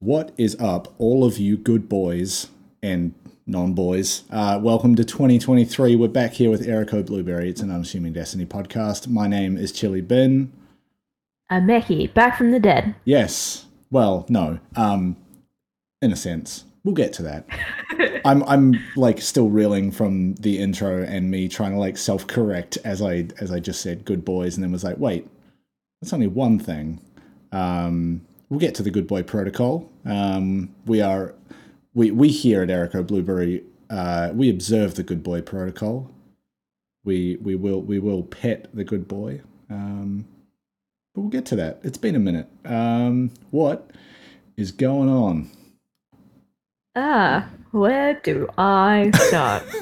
What is up, all of you good boys and non boys? Uh, welcome to 2023. We're back here with Erico Blueberry. It's an Unassuming Destiny podcast. My name is chillybin. I'm Meckii, back from the dead. Yes. Well, no. Um, in a sense, we'll get to that. I'm I'm like still reeling from the intro and me trying to like self correct as I as I just said good boys and then was like wait that's only one thing. Um, we'll get to the good boy protocol. Um, we are we we here at Erico Blueberry uh, we observe the good boy protocol. We we will we will pet the good boy. Um, but we'll get to that. It's been a minute. Um, what is going on? Ah, where do I start?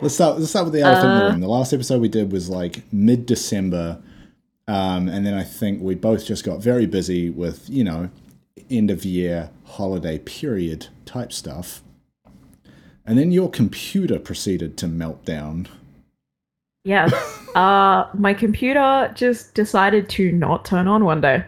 Let's start. Let's start with the elephant in the Uh, room. The last episode we did was like mid December, um, and then I think we both just got very busy with you know end of year holiday period type stuff, and then your computer proceeded to melt down. yes. Uh, my computer just decided to not turn on one day.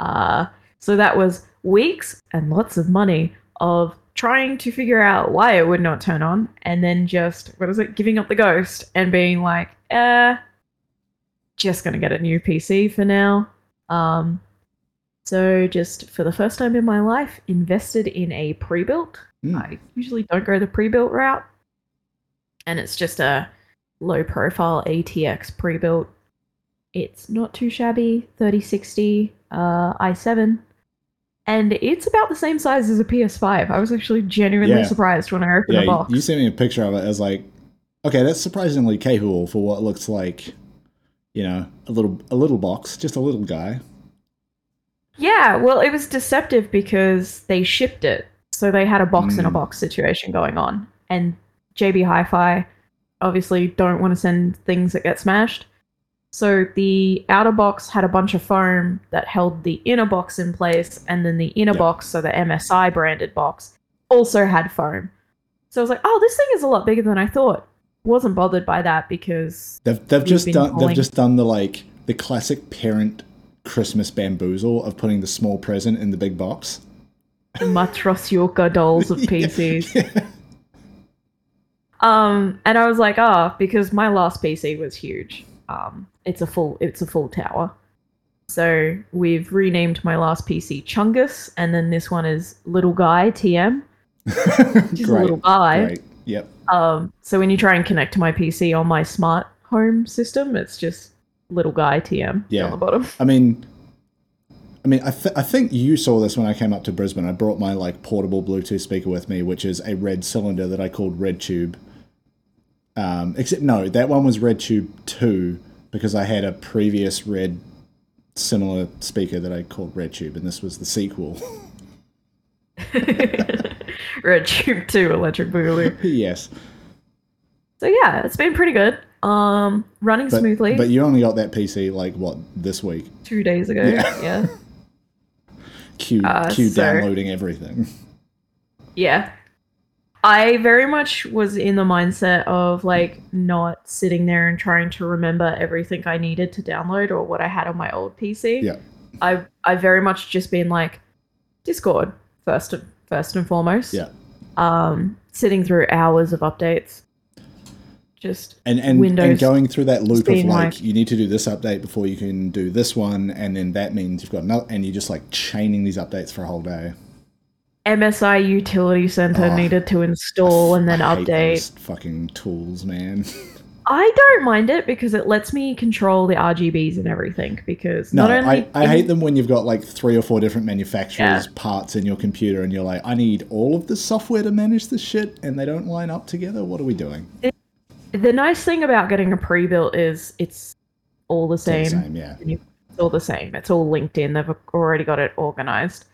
Uh, so that was weeks and lots of money of trying to figure out why it would not turn on, and then just what is it, giving up the ghost and being like, eh, just gonna get a new PC for now. Um, so just for the first time in my life, invested in a pre-built. Hmm. I usually don't go the pre-built route, and it's just a low-profile ATX pre-built. It's not too shabby, 3060 uh, i7, and it's about the same size as a PS5. I was actually genuinely Yeah. surprised when I opened Yeah, the box. you sent me a picture of it. I was like, okay, that's surprisingly capable for what looks like, you know, a little a little box, just a little guy. Yeah, well, it was deceptive because they shipped it. So they had a box in a Mm. box situation going on. And JB Hi Fi obviously don't want to send things that get smashed. So the outer box had a bunch of foam that held the inner box in place. And then the inner Yep. box, so the MSI branded box, also had foam. So I was like, oh, this thing is a lot bigger than I thought. Wasn't bothered by that because They've they've just done they've just done the like the classic parent Christmas bamboozle of putting the small present in the big box. the Matryoshka dolls of PCs. Um, and I was like, ah, because my last PC was huge. Um, it's a full, it's a full tower. So we've renamed my last PC Chungus, and then this one is Little Guy TM, just a little guy. Great. Yep. Um, so when you try and connect to my PC on my smart home system, it's just Little Guy TM Yeah. on the bottom. I mean, I mean, I, th- I think you saw this when I came up to Brisbane. I brought my like portable Bluetooth speaker with me, which is a red cylinder that I called Red Tube. Um, except no, that one was Red Tube Two because I had a previous red similar speaker that I called Red Tube, and this was the sequel. Red Tube 2 Electric Boogaloo. yes, So yeah, it's been pretty good. Um, running but, smoothly. but you only got that PC like what this week? two days ago. Yeah. Yeah. Q Uh, Q so- downloading everything. Yeah. I very much was in the mindset of like not sitting there and trying to remember everything I needed to download or what I had on my old PC. Yeah. I I very much just been like Discord first and first and foremost. Yeah. Um sitting through hours of updates. Just and and, and going through that loop of like, like- you need to do this update before you can do this one and then that means you've got another and you're just like chaining these updates for a whole day MSI Utility Center Oh, needed to install and then update. fucking tools man I don't mind it because it lets me control the RGBs and everything. Because no not only I, I hate them when you've got like three or four different manufacturers Yeah. parts in your computer and you're like i need all of the software to manage this shit and they don't line up together what are we doing the nice thing about getting a pre-built is it's all the It's same. the same yeah It's all the same. It's all linked in. They've already got it organized.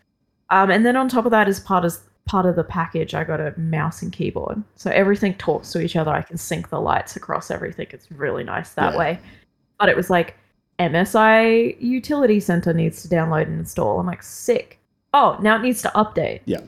Um, and then on top of that, as part of part of the package, I got a mouse and keyboard, so everything talks to each other. I can sync the lights across everything. It's really nice that Yeah. way. But it was like MSI Utility Center needs to download and install. I'm like sick. Oh, now it needs to update. Yeah.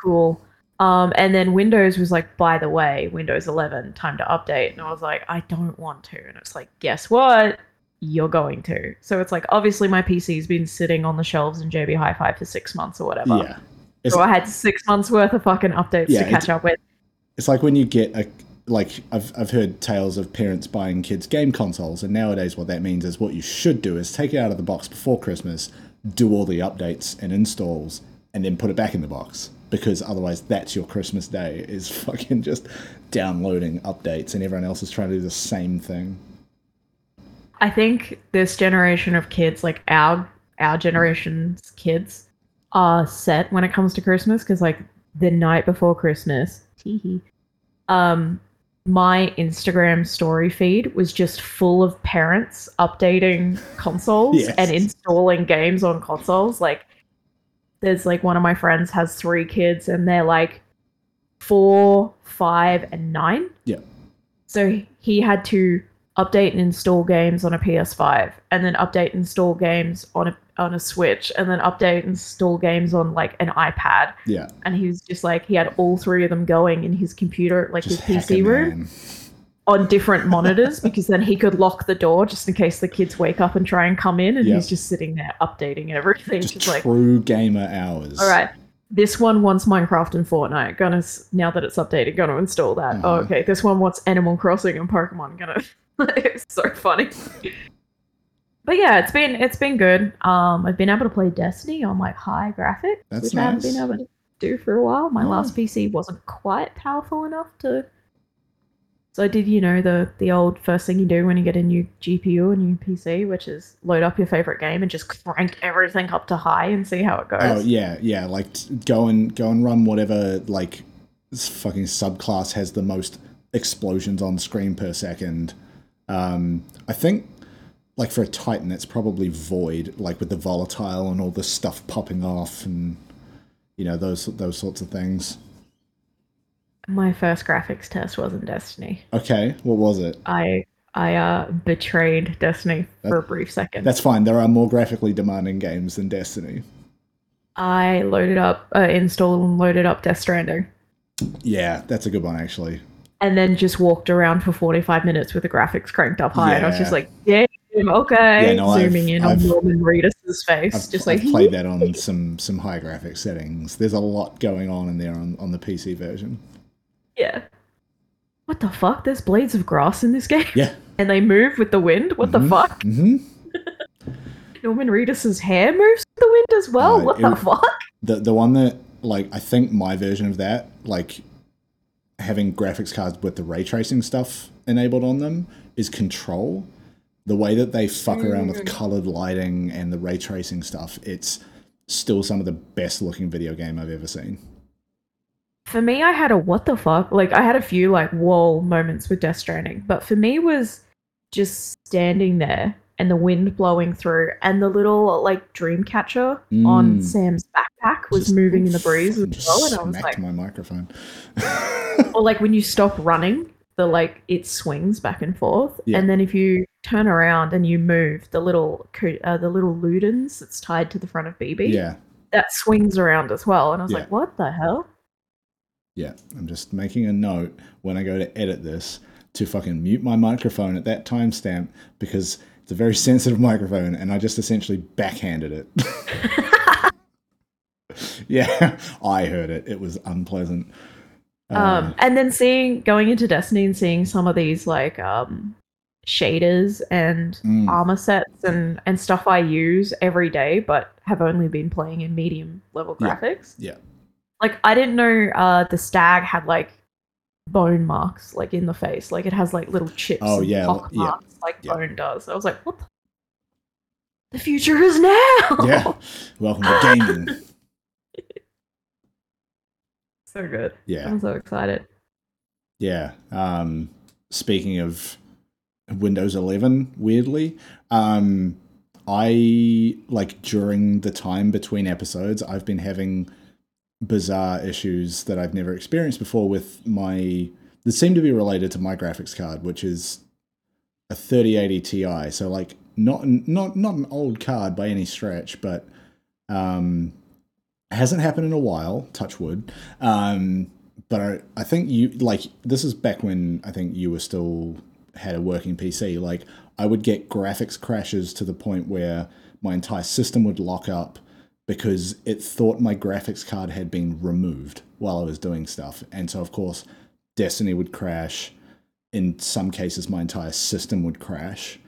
Cool. Um, and then Windows was like, by the way, Windows 11, time to update. And I was like, I don't want to. And it's like, guess what? you're going to. So it's like obviously my PC's been sitting on the shelves in JB Hi-Fi for six months or whatever. Yeah. It's, So I had six months worth of fucking updates Yeah, to catch up with. it's like when you get a like I've I've heard tales of parents buying kids game consoles, and nowadays what that means is what you should do is take it out of the box before Christmas, do all the updates and installs, and then put it back in the box. Because otherwise, that's your Christmas day is fucking just downloading updates, and everyone else is trying to do the same thing. I think this generation of kids, like our our generation's kids, are set when it comes to Christmas because like the night before Christmas, um, my Instagram story feed was just full of parents updating consoles Yes. and installing games on consoles. Like, there's like one of my friends has three kids and they're like four, five, and nine. Yeah. So he had to update and install games on a PS5, and then update and install games on a on a Switch, and then update and install games on like an iPad. Yeah, And he was just like he had all three of them going in his computer, like just his PC room, man. on different monitors, because then he could lock the door just in case the kids wake up and try and come in, and Yep. he's just sitting there updating everything, Just just like. true gamer hours. All right. This one wants Minecraft and Fortnite. Gonna now that it's updated, gonna install that. Oh, Uh-huh. okay. This one wants Animal Crossing and Pokemon. Gonna. it's so funny. But yeah, it's been it's been good. Um, I've been able to play Destiny on like high graphics, That's which I haven't been able to do for a while. My Oh. last PC wasn't quite powerful enough to. So I did, you know, the the old first thing you do when you get a new GPU, a new PC, which is load up your favorite game and just crank everything up to high and see how it goes. Oh yeah, yeah. Like go and go and run whatever like this fucking subclass has the most explosions on screen per second. Um, I think like for a Titan, it's probably Void, like with the volatile and all the stuff popping off and you know those those sorts of things. My first graphics test wasn't Destiny. Okay, what was it? I I uh betrayed Destiny for a brief second. That's fine. There are more graphically demanding games than Destiny. I loaded up, uh, installed and loaded up Death Stranding, Yeah, that's a good one actually. And then just walked around for forty five minutes with the graphics cranked up high, and I was just like, "Damn, okay." Yeah, no, I've- Zooming in I've- on Norman Reedus' face, I've, just I've like played that on some some high graphic settings. There's a lot going on in there on, on the PC version. yeah. What the fuck? There's blades of grass in this game, Yeah. and they move with the wind. What the Mhm. fuck? hmm Norman Reedus' hair moves with the wind as well. Uh, what it- the fuck? The the one that like I think my version of that like having graphics cards with the ray tracing stuff enabled on them is Control. The way that they fuck mm. around with colored lighting and the ray tracing stuff, it's still some of the best looking video game I've ever seen. For me, I had a what the fuck? Like, I had a few like whoa moments with Death Stranding, but for me was just standing there and the wind blowing through, and the little like dream catcher on Mm. Sam's backpack was Just- moving in the breeze as well, and I was like, my microphone. or like when you stop running, the like it swings back and forth, Yeah. and then if you turn around and you move, the little uh, the little ludens that's tied to the front of BB, yeah. that swings around as well, and I was Yeah. like, what the hell? Yeah, I'm just making a note when I go to edit this to fucking mute my microphone at that timestamp because it's a very sensitive microphone and I just essentially backhanded it. yeah, I heard it. It was unpleasant. Uh, Um, and then seeing going into Destiny and seeing some of these like um, shaders and Mm. armor sets and and stuff I use every day, but have only been playing in medium level Yeah. graphics. yeah. Like I didn't know uh, the stag had like bone marks like in the face, like it has like little chips. Oh, and yeah, pock yeah, marks like yeah. bone does. I was like, what? The, the future is now. Yeah. Welcome to gaming. so good. Yeah. I'm so excited. Yeah. Um, speaking of Windows 11, weirdly, um, I like during the time between episodes, I've been having bizarre issues that I've never experienced before with my that seem to be related to my graphics card, which is a 3080 Ti. So like not not not an old card by any stretch, but um, hasn't happened in a while. Touch wood. Um, but I, I think you like this is back when I think you were still had a working PC. Like I would get graphics crashes to the point where my entire system would lock up because it thought my graphics card had been removed while I was doing stuff. And so, of course, Destiny would crash. In some cases, my entire system would crash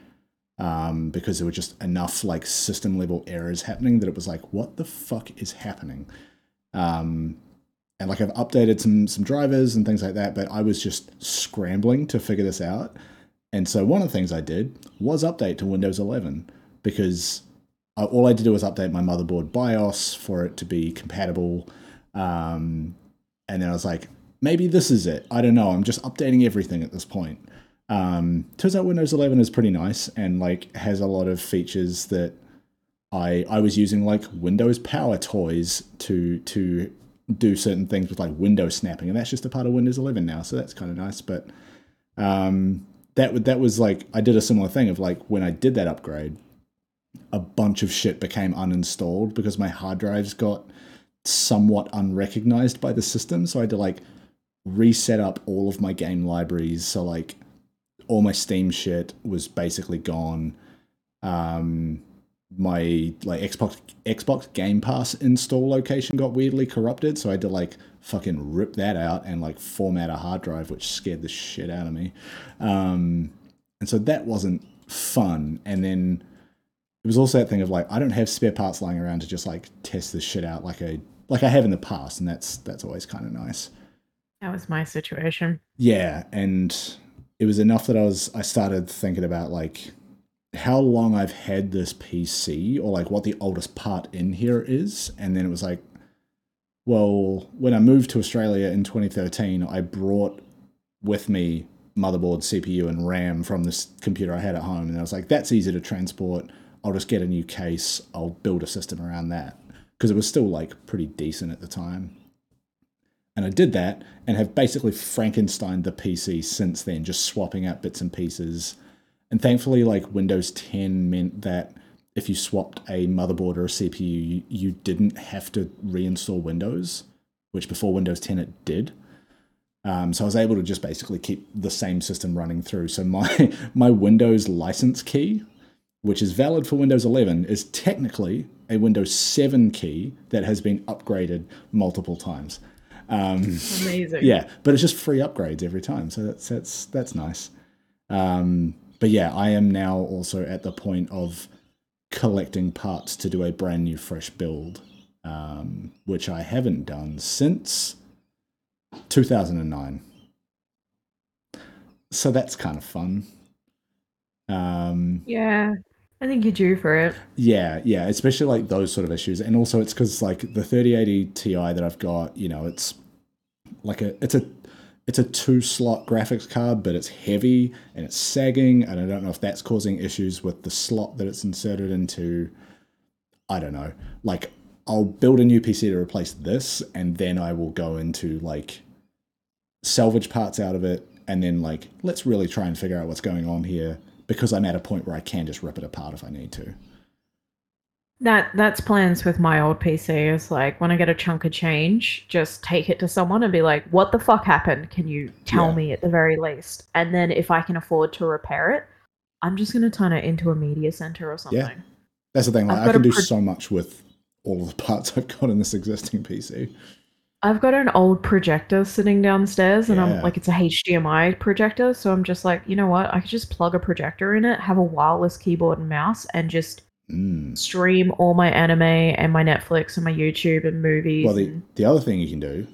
um, because there were just enough like system level errors happening that it was like, what the fuck is happening? Um, and like I've updated some some drivers and things like that, but I was just scrambling to figure this out. And so one of the things I did was update to Windows 11 because I, all I had to do was update my motherboard BIOS for it to be compatible. Um, and then I was like, maybe this is it. I don't know. I'm just updating everything at this point. Um, turns out Windows 11 is pretty nice and like has a lot of features that I I was using like Windows Power Toys to to do certain things with like window snapping, and that's just a part of Windows 11 now. So that's kind of nice. But um, that that was like I did a similar thing of like when I did that upgrade, a bunch of shit became uninstalled because my hard drives got somewhat unrecognized by the system. So I had to like reset up all of my game libraries. So like all my Steam shit was basically gone. Um, my like Xbox Xbox Game Pass install location got weirdly corrupted, so I had to like fucking rip that out and like format a hard drive, which scared the shit out of me. Um, and so that wasn't fun. And then it was also that thing of like I don't have spare parts lying around to just like test this shit out like I like I have in the past, and that's that's always kind of nice. That was my situation. Yeah, and it was enough that I was I started thinking about like how long I've had this PC or like what the oldest part in here is. And then it was like, well, when I moved to Australia in 2013, I brought with me motherboard, CPU, and RAM from this computer I had at home. And I was like, that's easy to transport. I'll just get a new case. I'll build a system around that because it was still like pretty decent at the time. And I did that and have basically Frankenstein the PC since then, just swapping out bits and pieces and thankfully, like Windows 10 meant that if you swapped a motherboard or a CPU, you, you didn't have to reinstall Windows, which before Windows 10 it did. Um, so I was able to just basically keep the same system running through. So my my Windows license key, which is valid for Windows 11, is technically a Windows 7 key that has been upgraded multiple times. Um, Amazing. Yeah, but it's just free upgrades every time, so that's that's that's nice. Um, but yeah, I am now also at the point of collecting parts to do a brand new fresh build, um, which I haven't done since 2009. So that's kind of fun. Um, yeah, I think you're due for it. Yeah, yeah, especially like those sort of issues, and also it's because like the 3080 Ti that I've got, you know, it's like a it's a it's a two slot graphics card, but it's heavy and it's sagging, and I don't know if that's causing issues with the slot that it's inserted into. I don't know. Like, I'll build a new PC to replace this, and then I will go into like salvage parts out of it, and then like let's really try and figure out what's going on here because I'm at a point where I can just rip it apart if I need to. That that's plans with my old PC. Is like when I get a chunk of change, just take it to someone and be like, "What the fuck happened? Can you tell Yeah. me at the very least?" And then if I can afford to repair it, I'm just gonna turn it into a media center or something. Yeah. That's the thing. Like, I can do pro- so much with all of the parts I've got in this existing PC. I've got an old projector sitting downstairs, and Yeah. I'm like, it's a HDMI projector. So I'm just like, you know what? I could just plug a projector in it, have a wireless keyboard and mouse, and just Mm. stream all my anime and my Netflix and my YouTube and movies. Well, the, and- the other thing you can do,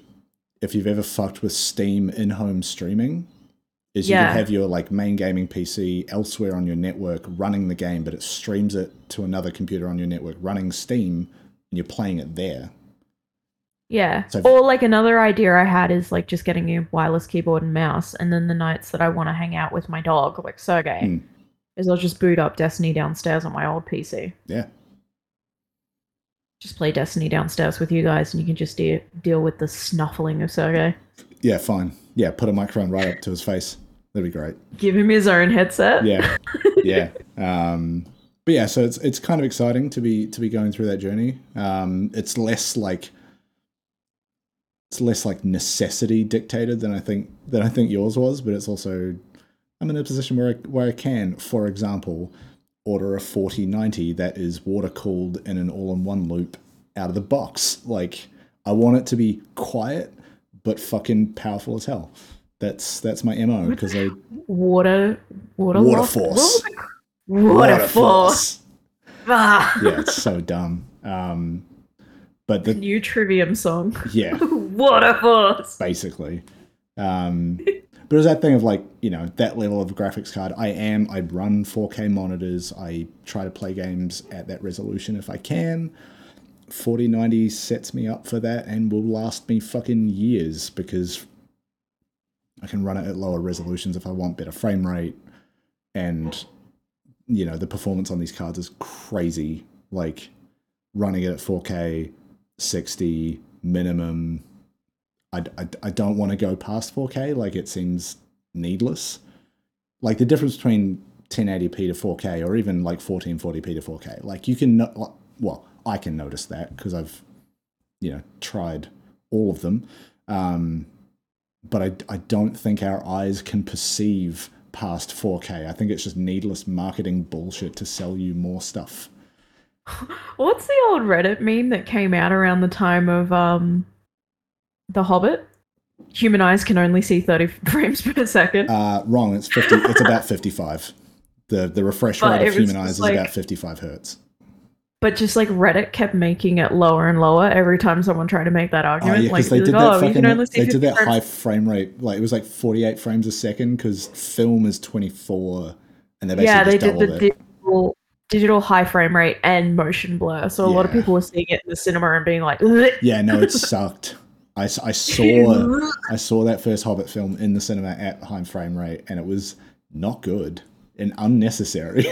if you've ever fucked with Steam in-home streaming, is you Yeah. can have your like main gaming PC elsewhere on your network running the game, but it streams it to another computer on your network running Steam, and you're playing it there. Yeah. So- or like another idea I had is like just getting a wireless keyboard and mouse, and then the nights that I want to hang out with my dog, like Sergey, Hmm. is I'll just boot up Destiny downstairs on my old PC. Yeah, Just play Destiny downstairs with you guys, and you can just de- deal with the snuffling of Sergey. yeah, fine. Yeah, put a microphone right up to his face. That'd be great. Give him his own headset. Yeah, yeah. Um, but yeah, so it's it's kind of exciting to be to be going through that journey. Um, it's less like it's less like necessity dictated than I think than I think yours was, but it's also I'm in a position where I, where I can, for example, order a 4090 that is water cooled in an all in one loop out of the box. Like, I want it to be quiet, but fucking powerful as hell. That's that's my mo because I Water, water, water force, Water, water force. Ah, Yeah, it's so dumb. Um, but the new Trivium song. yeah, what a force. basically. Um, but it's that thing of like, you know, that level of graphics card. I am, I run 4K monitors. I try to play games at that resolution if I can. 4090 sets me up for that and will last me fucking years because I can run it at lower resolutions if I want better frame rate. And, you know, the performance on these cards is crazy. Like running it at 4K, 60 minimum, I, I, I don't want to go past 4K. Like it seems needless. Like the difference between 1080p to 4K or even like 1440p to 4K. Like you can, no- well, I can notice that because I've, you know, tried all of them. Um, but I, I don't think our eyes can perceive past 4K. I think it's just needless marketing bullshit to sell you more stuff. What's the old Reddit meme that came out around the time of um, The Hobbit? Human eyes can only see 30 frames per second. Uh, wrong. It's 50. it's about 55. The the refresh But rate of human eyes just is about 55 hertz. but just like Reddit kept making it lower and lower every time someone tried to make that Oh argument. yeah, like, they did like, that oh, fucking. can only see They did that high frame rate. Like it was like 48 frames a second because film is 24, and they basically yeah, they just did doubled the it. digital, digital high frame rate and motion blur. So a lot of people were seeing it in the cinema and being like, "Ugh." Yeah, no, it sucked. I, I saw I saw that first Hobbit film in the cinema at high frame rate, and it was not good and unnecessary.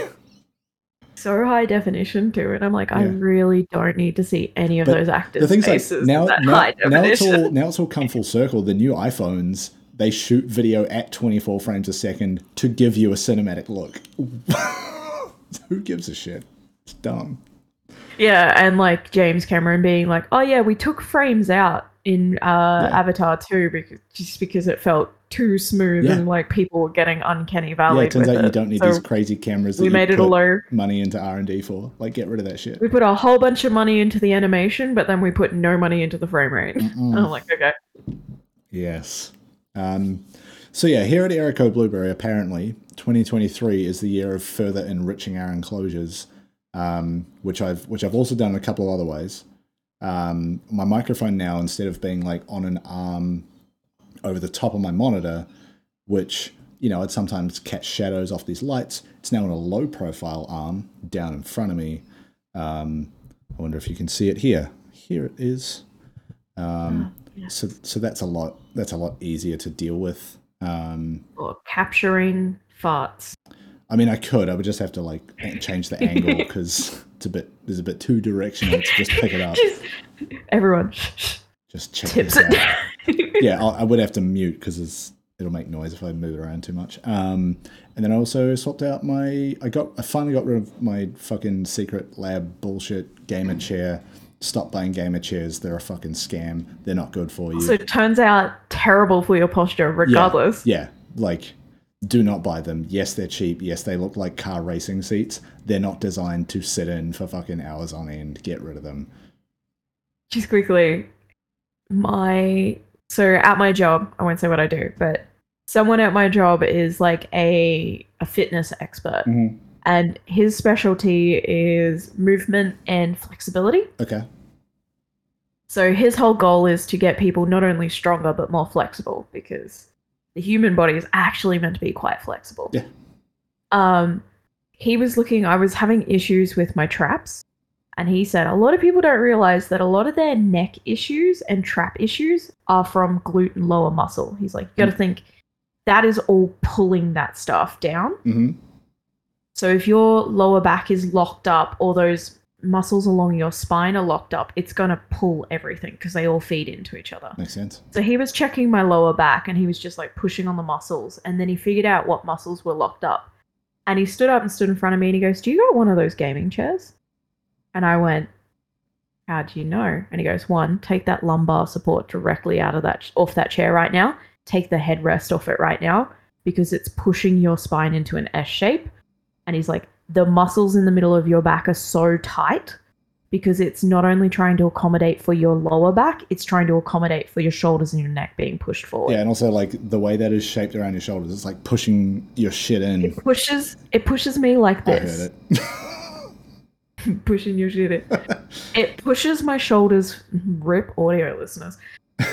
so high definition too. And I'm like, I really don't need to see any of But those actors' the thing's like faces now, that now, high now it's all now it's all come full circle. The new iPhones they shoot video at 24 frames a second to give you a cinematic look. Who gives a shit? It's dumb. Yeah, and like James Cameron being like, "Oh yeah, we took frames out in uh, Yeah. Avatar 2 because just because it felt too smooth Yeah. and like people were getting uncanny Yeah, valley. it turns out you don't need So these crazy cameras. That we made it a put low. money into R and D for. Like, get rid of that shit. We put a whole bunch of money into the animation, but then we put no money into the frame rate. Mm-mm. I'm like, okay, Yes. Um, so yeah, here at Erico Blueberry, apparently 2023 is the year of further enriching our enclosures, um, which I've which I've also done in a couple of other ways. Um, my microphone now, instead of being like on an arm over the top of my monitor, which you know I'd sometimes catch shadows off these lights, it's now on a low profile arm down in front of me. Um, I wonder if you can see it here. Here it is. Um, so so that's a lot that's a lot easier to deal with. Um, or capturing farts. I mean, I could. I would just have to like change the angle because it's a bit there's a bit too directional to just pick it up. Just everyone Just check tips this it. out. Yeah, I'll, I would have to mute because it'll make noise if I move it around too much. Um, and then I also swapped out my. I got. I finally got rid of my fucking Secretlab bullshit gamer chair. Stop buying gamer chairs. They're a fucking scam. They're not good for you. so it turns out terrible for your posture, regardless. Yeah, like do not buy them. Yes, they're cheap. Yes, they look like car racing seats. They're not designed to sit in for fucking hours on end. Get rid of them. just quickly my so at my job i won't say what i do but someone at my job is like a a fitness expert Mhm. and his specialty is movement and flexibility Okay. so his whole goal is to get people not only stronger but more flexible because the human body is actually meant to be quite flexible Yeah. um he was looking i was having issues with my traps and he said a lot of people don't realize that a lot of their neck issues and trap issues are from glute and lower muscle. He's like, you got to think that is all pulling that stuff down. hmm So if your lower back is locked up or those muscles along your spine are locked up, it's going to pull everything because they all feed into each other. Makes sense. So he was checking my lower back and he was just like pushing on the muscles. And then he figured out what muscles were locked up. And he stood up and stood in front of me and he goes, Do you got one of those gaming chairs? And I went, How do you know? And he goes, One, take that lumbar support directly out of that off that chair right now. Take the headrest off it right now. because it's pushing your spine into an S shape. And he's like, the muscles in the middle of your back are so tight because it's not only trying to accommodate for your lower back, it's trying to accommodate for your shoulders and your neck being pushed forward. Yeah, and also like the way that is shaped around your shoulders, it's like pushing your shit in. It pushes it pushes me like I this. heard it. pushing your shit in. it pushes my shoulders rip audio listeners.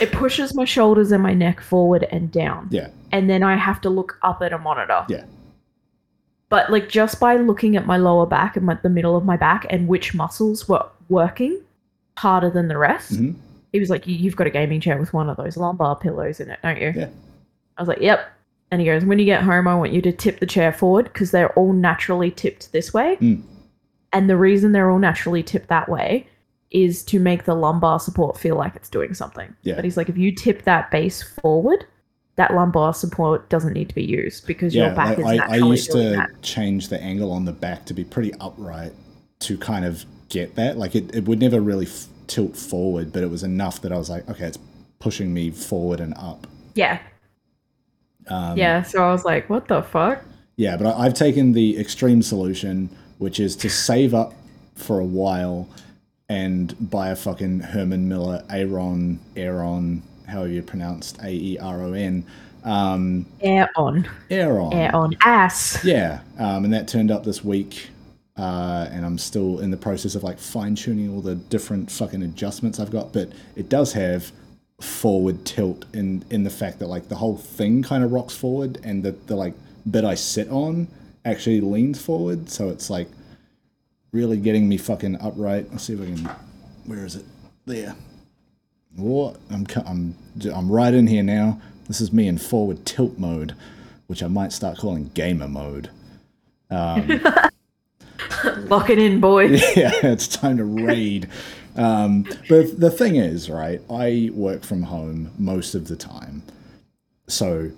It pushes my shoulders and my neck forward and down. yeah, And then I have to look up at a monitor. yeah, But like just by looking at my lower back and my, the middle of my back and which muscles were working harder than the rest, Mhm. he was like, "You- "You've got a gaming chair with one of those lumbar pillows in it, don't you?" Yeah. I was like, "Yep." And he goes, "When you get home, I want you to tip the chair forward because they're all naturally tipped this way, Mm. and the reason they're all naturally tipped that way." Is to make the lumbar support feel like it's doing something. Yeah. But he's like, if you tip that base forward, that lumbar support doesn't need to be used because your yeah. back Like is I, I used doing to that. change the angle on the back to be pretty upright to kind of get that. Like it, it would never really f- tilt forward, but it was enough that I was like, okay, it's pushing me forward and up. Yeah, Um, yeah. So I was like, what the fuck? Yeah, but I, I've taken the extreme solution, which is to save up for a while and buy a fucking Herman Miller Aeron, Aeron, however you pronounced A E R O N, um, Air on, Aeron. air on, ass. Yeah, um, and that turned up this week, uh, and I'm still in the process of like fine tuning all the different fucking adjustments I've got. But it does have forward tilt in in the fact that like the whole thing kind of rocks forward, and the the like bit I sit on actually leans forward, so it's like really getting me fucking upright. Let's see if I can. Where is it? There. What? I'm I'm I'm right in here now. This is me in forward tilt mode, which I might start calling gamer mode. Lock it in, boy. yeah, it's time to raid. Um, but the thing is, right? I work from home most of the time, so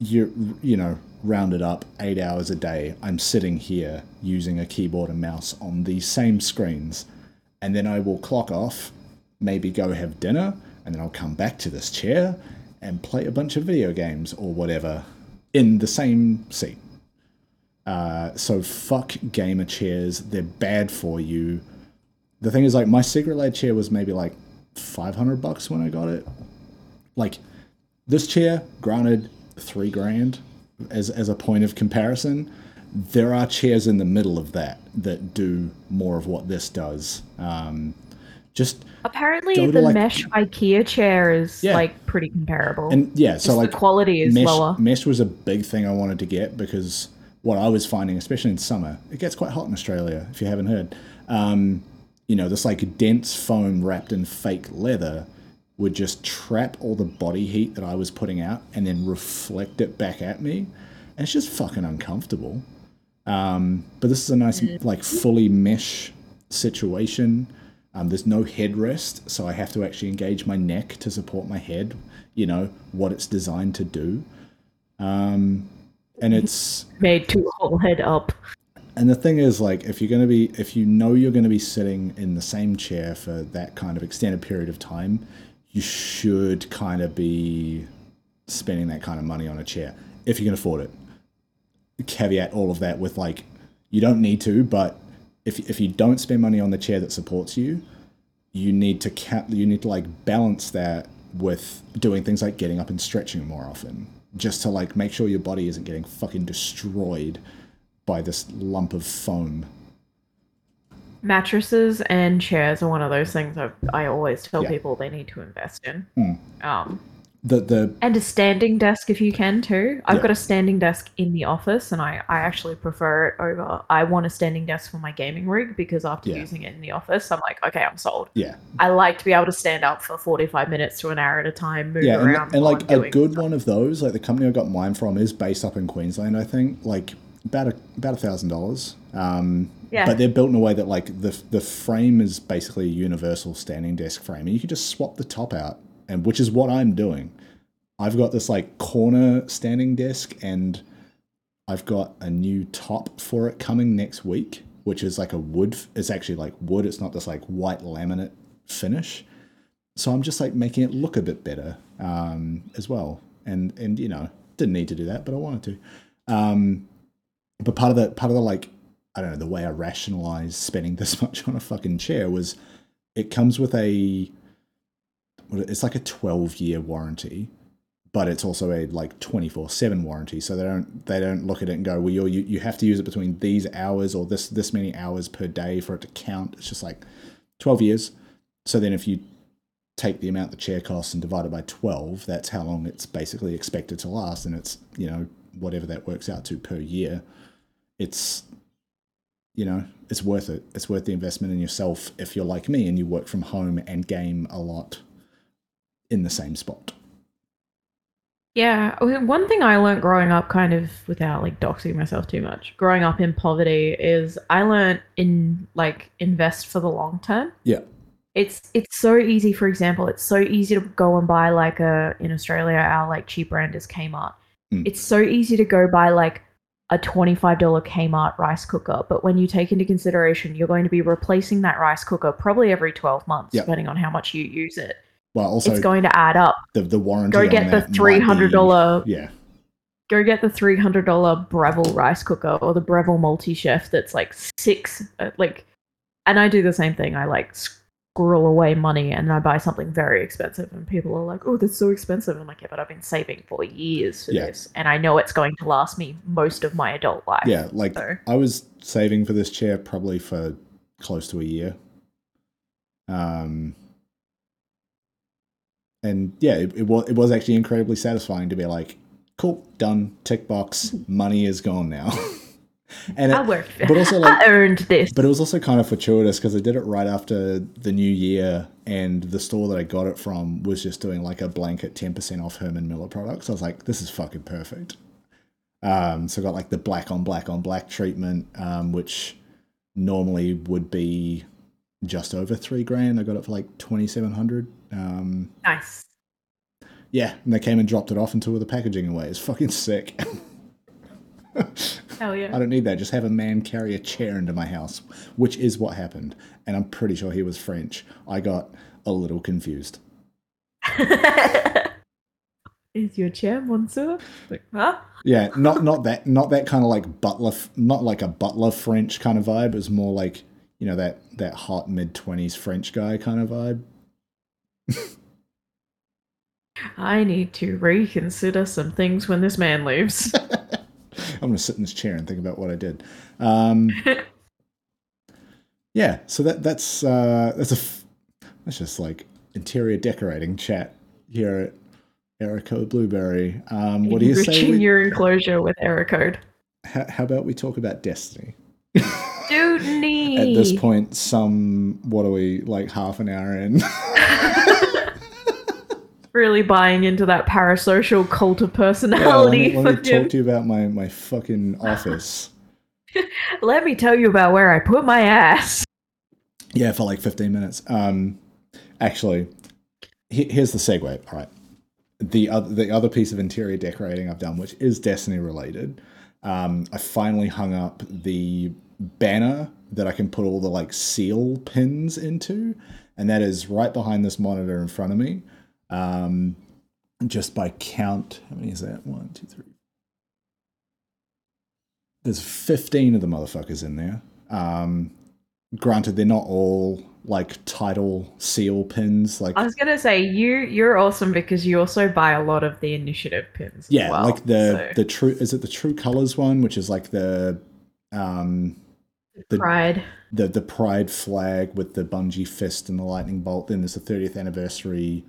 you you know rounded up eight hours a day. I'm sitting here using a keyboard and mouse on these same screens, and then I will clock off, maybe go have dinner, and then I'll come back to this chair and play a bunch of video games or whatever in the same seat. Uh, so fuck gamer chairs. They're bad for you. The thing is, like, my Secretlab chair was maybe like 500 bucks when I got it. Like, this chair, granted, three grand as, as a point of comparison. There are chairs in the middle of that that do more of what this does. Um, just, Apparently, to, the like- mesh IKEA chair is Yeah. like pretty comparable. and yeah, so Just like, the quality is mesh, lower. mesh was a big thing I wanted to get because what I was finding, especially in summer, it gets quite hot in Australia. If you haven't heard, um, you know, this like dense foam wrapped in fake leather would just trap all the body heat that I was putting out and then reflect it back at me, and it's just fucking uncomfortable. Um, but this is a nice like fully mesh situation. Um, there's no headrest, so I have to actually engage my neck to support my head. You know what it's designed to do, um, and it's Made to hold head up. and the thing is like if you're gonna be if you know you're gonna be sitting in the same chair for that kind of extended period of time, you should kind of be spending that kind of money on a chair if you can afford it. Caveat all of that with like you don't need to, but if if you don't spend money on the chair that supports you, you need to ca- you need to like balance that with doing things like getting up and stretching more often, just to like make sure your body isn't getting fucking destroyed by this lump of foam. Mattresses and chairs are one of those things I, I always tell Yeah. people they need to invest in. Hmm. Um, The the and a standing desk if you can too. I've Yeah. got a standing desk in the office, and I, I actually prefer it over. I want a standing desk for my gaming rig because after Yeah. using it in the office, I'm like, okay, I'm sold. yeah I like to be able to stand up for 45 minutes to an hour at a time, move yeah around. and, and like a good stuff. one of those like the company I got mine from is based up in Queensland I think like about a about a thousand dollars um Yeah. but they're built in a way that like the the frame is basically a universal standing desk frame and you can just swap the top out and which is what I'm doing I've got this like corner standing desk and I've got a new top for it coming next week, which is like a wood. It's actually like wood. It's not this like white laminate finish. So I'm just like making it look a bit better um, as well. And and you know, didn't need to do that, but I wanted to. Um, but part of the part of the like I don't know the way I rationalized spending this much on a fucking chair was it comes with a it's like a 12 year warranty but it's also a like 24 7 warranty so they don't they don't look at it and go well you you have to use it between these hours or this this many hours per day for it to count. It's just like 12 years. So then if you take the amount the chair costs and divide it by 12 that's how long it's basically expected to last and it's you know whatever that works out to per year. It's you know it's worth it. It's worth the investment in yourself if you're like me and you work from home and game a lot in the same spot yeah one thing i learned growing up kind of without like doxing myself too much growing up in poverty is i learned in like invest for the long term yeah it's it's so easy for example it's so easy to go and buy like a in australia our like cheap brand is kmart mm. it's so easy to go buy like a $25 Kmart rice cooker. But when you take into consideration, you're going to be replacing that rice cooker probably every 12 months, yep. depending on how much you use it. Well, also, it's going to add up. The, the warranty. Go get the $300. Be, yeah. Go get the $300 Breville rice cooker or the Breville multi chef that's like six, uh, like, and I do the same thing. I like squirrel away money and I buy something very expensive and people are like, oh, that's so expensive. I'm like, yeah, but I've been saving for years for yeah. this and I know it's going to last me most of my adult life. Yeah, like so. I was saving for this chair probably for close to a year. Um, and yeah, it, it was it was actually incredibly satisfying to be like, cool, done, tick box, money is gone now. and it, I worked. But also, like, I earned this. But it was also kind of fortuitous because I did it right after the new year, and the store that I got it from was just doing like a blanket ten percent off Herman Miller products. I was like, this is fucking perfect. Um, so I got like the black on black on black treatment, um, which normally would be just over three grand. I got it for like twenty seven hundred. Um, nice. Yeah, and they came and dropped it off and took the packaging away. It's fucking sick. Hell yeah. I don't need that. Just have a man carry a chair into my house, which is what happened. And I'm pretty sure he was French. I got a little confused. is your chair monsieur? Like, huh? Yeah, not not that not that kind of like butler not like a butler French kind of vibe. It was more like, you know, that that hot mid twenties French guy kind of vibe. I need to reconsider some things when this man leaves. I'm going to sit in this chair and think about what I did. Um, yeah, so that that's uh, that's a f- that's just like interior decorating chat here at Aerocode Blueberry. Um, what do you say? We, your enclosure with Aerocode. How, how about we talk about Destiny? At this point, some what are we like half an hour in? really buying into that parasocial cult of personality. Yeah, let me, let me talk to you about my, my fucking office. let me tell you about where I put my ass. Yeah, for like 15 minutes. Um, actually, here's the segue. All right. The other, the other piece of interior decorating I've done, which is Destiny related, um, I finally hung up the banner that I can put all the like seal pins into, and that is right behind this monitor in front of me. Um, just by count, how many is that? One, two, three. There's 15 of the motherfuckers in there. Um, granted, they're not all like title seal pins. Like I was gonna say, you you're awesome because you also buy a lot of the initiative pins. Yeah, well, like the so. the true is it the True Colors one, which is like the um the pride the the pride flag with the Bungie fist and the lightning bolt. Then there's the 30th anniversary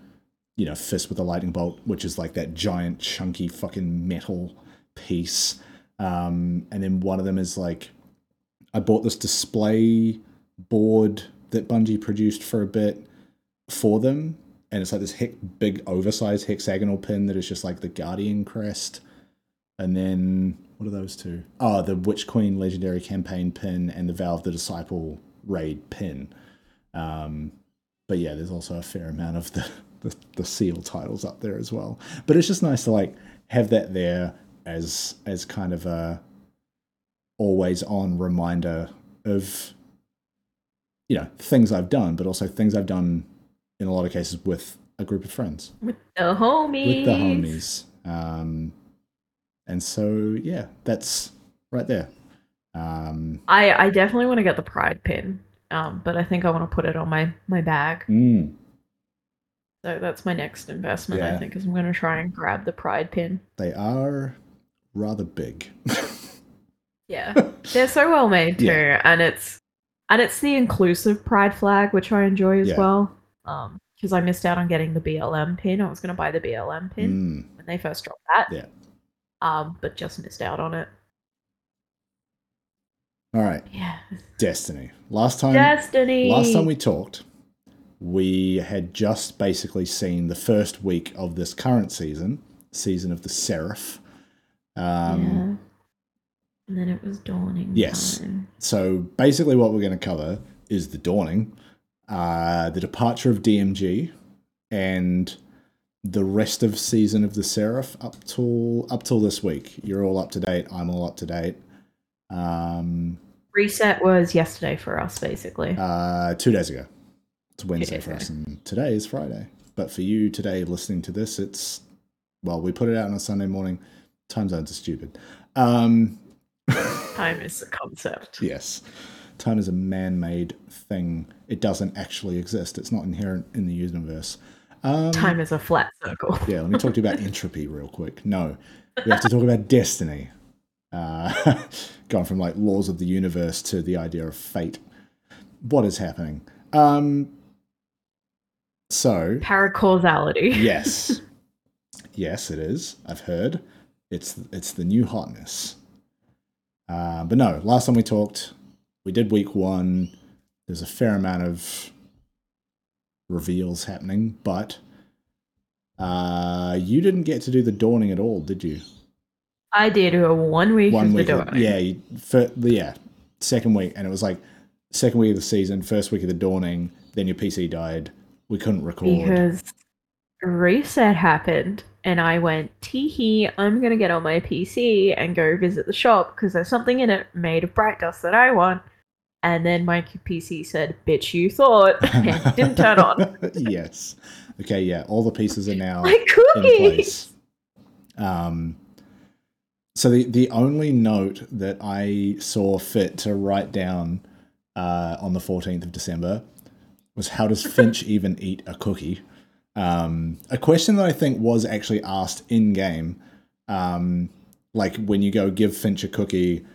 you know, fist with the lightning bolt, which is like that giant, chunky fucking metal piece. Um, and then one of them is like, I bought this display board that Bungie produced for a bit for them. And it's like this big, oversized hexagonal pin that is just like the Guardian crest. And then, what are those two? Oh, the Witch Queen Legendary Campaign pin and the Vow of the Disciple raid pin. Um, but yeah, there's also a fair amount of the the, the seal titles up there as well. But it's just nice to like have that there as as kind of a always on reminder of you know things I've done, but also things I've done in a lot of cases with a group of friends, with the homies, with the homies. Um, And so yeah, that's right there. Um, I I definitely want to get the pride pin, um, but I think I want to put it on my my bag. mm, So that's my next investment. Yeah. I think is I'm going to try and grab the pride pin. they are rather big. Yeah, they're so well made too, Yeah. and it's and it's the inclusive pride flag, which I enjoy as Yeah. well. Um, because I missed out on getting the BLM pin. I was going to buy the BLM pin Mm, when they first dropped that. Yeah. Um, but just missed out on it. all right, Yeah. Destiny. Last time, Destiny. last time we talked, we had just basically seen the first week of this current season, season of the Seraph. Um, yeah. And then it was dawning. Yes. time. So basically, what we're going to cover is the dawning, uh, the departure of DMG, and the rest of season of the Seraph up till up till this week. You're all up to date. I'm all up to date. Um, Reset was yesterday for us, basically. uh, two days ago. It's Wednesday for us, and today is Friday. But for you today, listening to this, it's well, we put it out on a Sunday morning. Time zones are stupid. Um, Time is a concept. Yes. Time is a man made thing. It doesn't actually exist. It's not inherent in the universe. Um, Time is a flat circle. Yeah, let me talk to you about entropy real quick. No, we have to talk about destiny. Uh, going from like laws of the universe to the idea of fate. What is happening? Um, so, Paracausality. yes. Yes, it is. I've heard. It's it's the new hotness. Uh, but no, last time we talked, we did week one. There's a fair amount of reveals happening, but uh, you didn't get to do the dawning at all, did you? I did a one week One of week, the of- yeah, you, yeah, second week, and it was like second week of the season, first week of the dawning. Then your PC died. We couldn't record. because reset happened and I went, teehee, I'm gonna get on my PC and go visit the shop because there's something in it made of bright dust that I want. And then my PC said, bitch, you thought, and didn't turn on. yes. Okay. Yeah. All the pieces are now My in place. Um, so the the only note that I saw fit to write down uh, on the fourteenth of December was how does Fynch even eat a cookie? Um, a question that I think was actually asked in game. Um, like when you go give Fynch a cookie,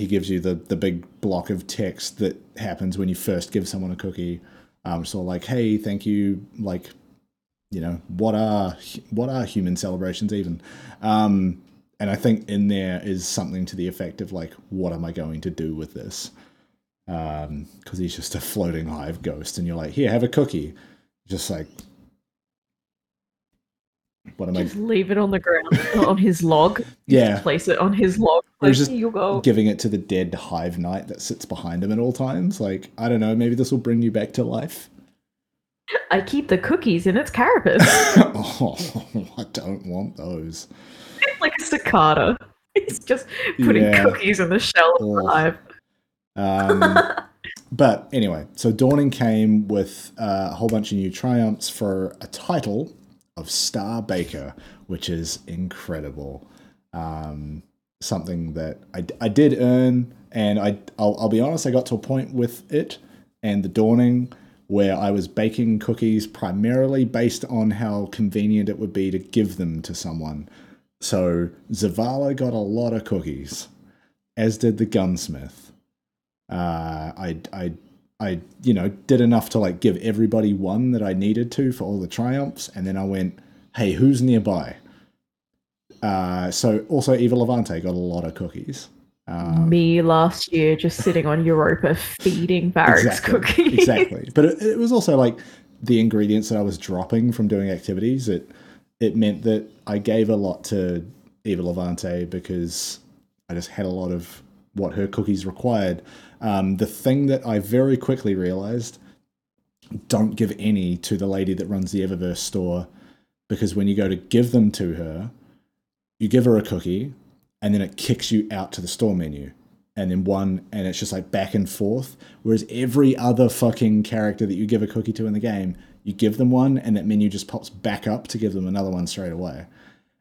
he gives you the the big block of text that happens when you first give someone a cookie. Um, so like, hey, thank you, like you know what are what are human celebrations even um and i think in there is something to the effect of like what am i going to do with this um because he's just a floating hive ghost and you're like here have a cookie just like what am Just i Just leave it on the ground on his log. Yeah. Just place it on his log. Or Like, just you go. giving it to the dead hive knight that sits behind him at all times like i don't know maybe this will bring you back to life I keep the cookies in its carapace. oh i don't want those like a cicada. He's just putting Yeah. cookies in the shell of the hive. Um, but anyway, so Dawning came with uh, a whole bunch of new triumphs for a title of Star Baker, which is incredible. Um, something that I, I did earn, and I I'll, I'll be honest, I got to a point with it and the Dawning where I was baking cookies primarily based on how convenient it would be to give them to someone. So Zavala got a lot of cookies, as did the gunsmith uh, I, I, I, you know, did enough to like give everybody one that I needed to for all the triumphs, and then I went, "Hey, who's nearby?" Uh, so also Eva Levante got a lot of cookies. Uh, Me last year just sitting on Europa feeding Variks exactly, cookies. exactly. But it, it was also like the ingredients that I was dropping from doing activities. It it meant that I gave a lot to Eva Levante because I just had a lot of what her cookies required. Um, the thing that I very quickly realized don't give any to the lady that runs the Eververse store because when you go to give them to her, you give her a cookie and then it kicks you out to the store menu. And then one, and it's just like back and forth. Whereas every other fucking character that you give a cookie to in the game, you give them one and that menu just pops back up to give them another one straight away.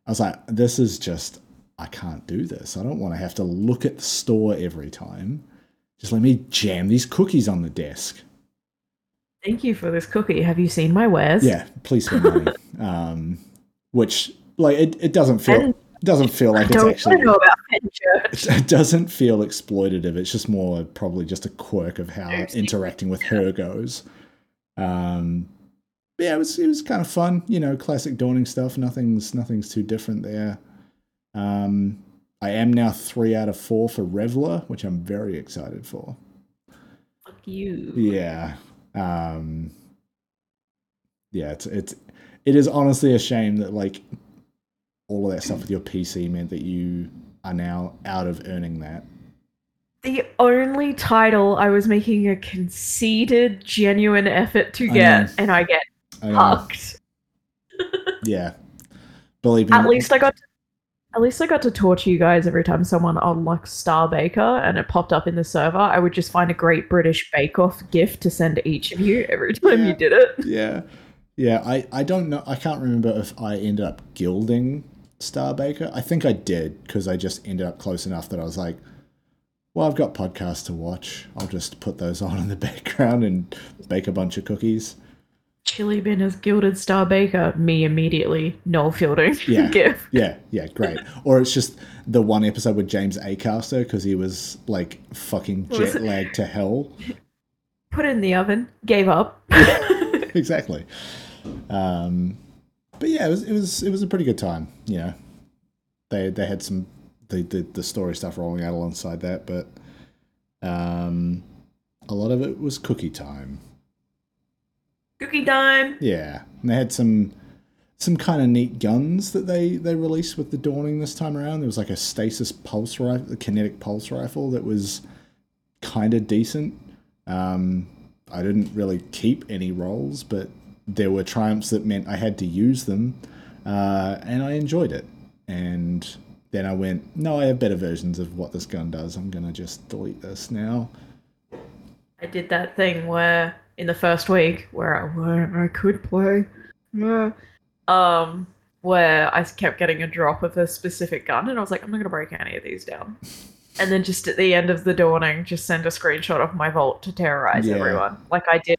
I was like, this is just I can't do this. I don't want to have to look at the store every time. Just let me jam these cookies on the desk. Thank you for this cookie. Have you seen my wares? Yeah, please spend money. um, which like it, it doesn't feel And doesn't feel I like it's don't actually want know about Fenchurch. it doesn't feel exploitative. It's just more probably just a quirk of how interacting with her goes. Um, but yeah, it was it was kind of fun. You know, classic dawning stuff. Nothing's nothing's too different there. Um, I am now three out of four for Reveler, which I'm very excited for. Fuck you. Yeah. Um, yeah, it's it's it is honestly a shame that like all of that stuff with your PC meant that you are now out of earning that. The only title I was making a conceded, genuine effort to get, and I get I hucked. Yeah. Believe me. At least I got to, at least I got to torture you guys every time someone unlocked Star Baker and it popped up in the server. I would just find a Great British Bake Off gift to send to each of you every time Yeah. you did it. Yeah. Yeah, I, I don't know. I can't remember if I ended up gilding Starbaker. I think I did because I just ended up close enough that I was like, well, I've got podcasts to watch. I'll just put those on in the background and bake a bunch of cookies. chillybin as Gilded Star Baker. Me immediately. Noel Fielding. Yeah. gift. Yeah, yeah, great. or it's just the one episode with James Acaster because he was like fucking jet lagged to hell. Put it in the oven. Gave up. exactly. Um, but yeah, it was it was it was a pretty good time. You know, they they had some the the, the story stuff rolling out alongside that, but um, a lot of it was cookie time. Cookie time. Yeah, and they had some some kind of neat guns that they they released with the dawning this time around. There was like a stasis pulse rifle, a kinetic pulse rifle that was kind of decent. Um, I didn't really keep any rolls, but there were triumphs that meant I had to use them, uh, and I enjoyed it. And then I went, no, I have better versions of what this gun does. I'm gonna just delete this now. I did that thing where in the first week where I, where I could play, um, where I kept getting a drop of a specific gun, and I was like, I'm not gonna break any of these down. And then just at the end of the dawning, just send a screenshot of my vault to terrorize Yeah. everyone, like I did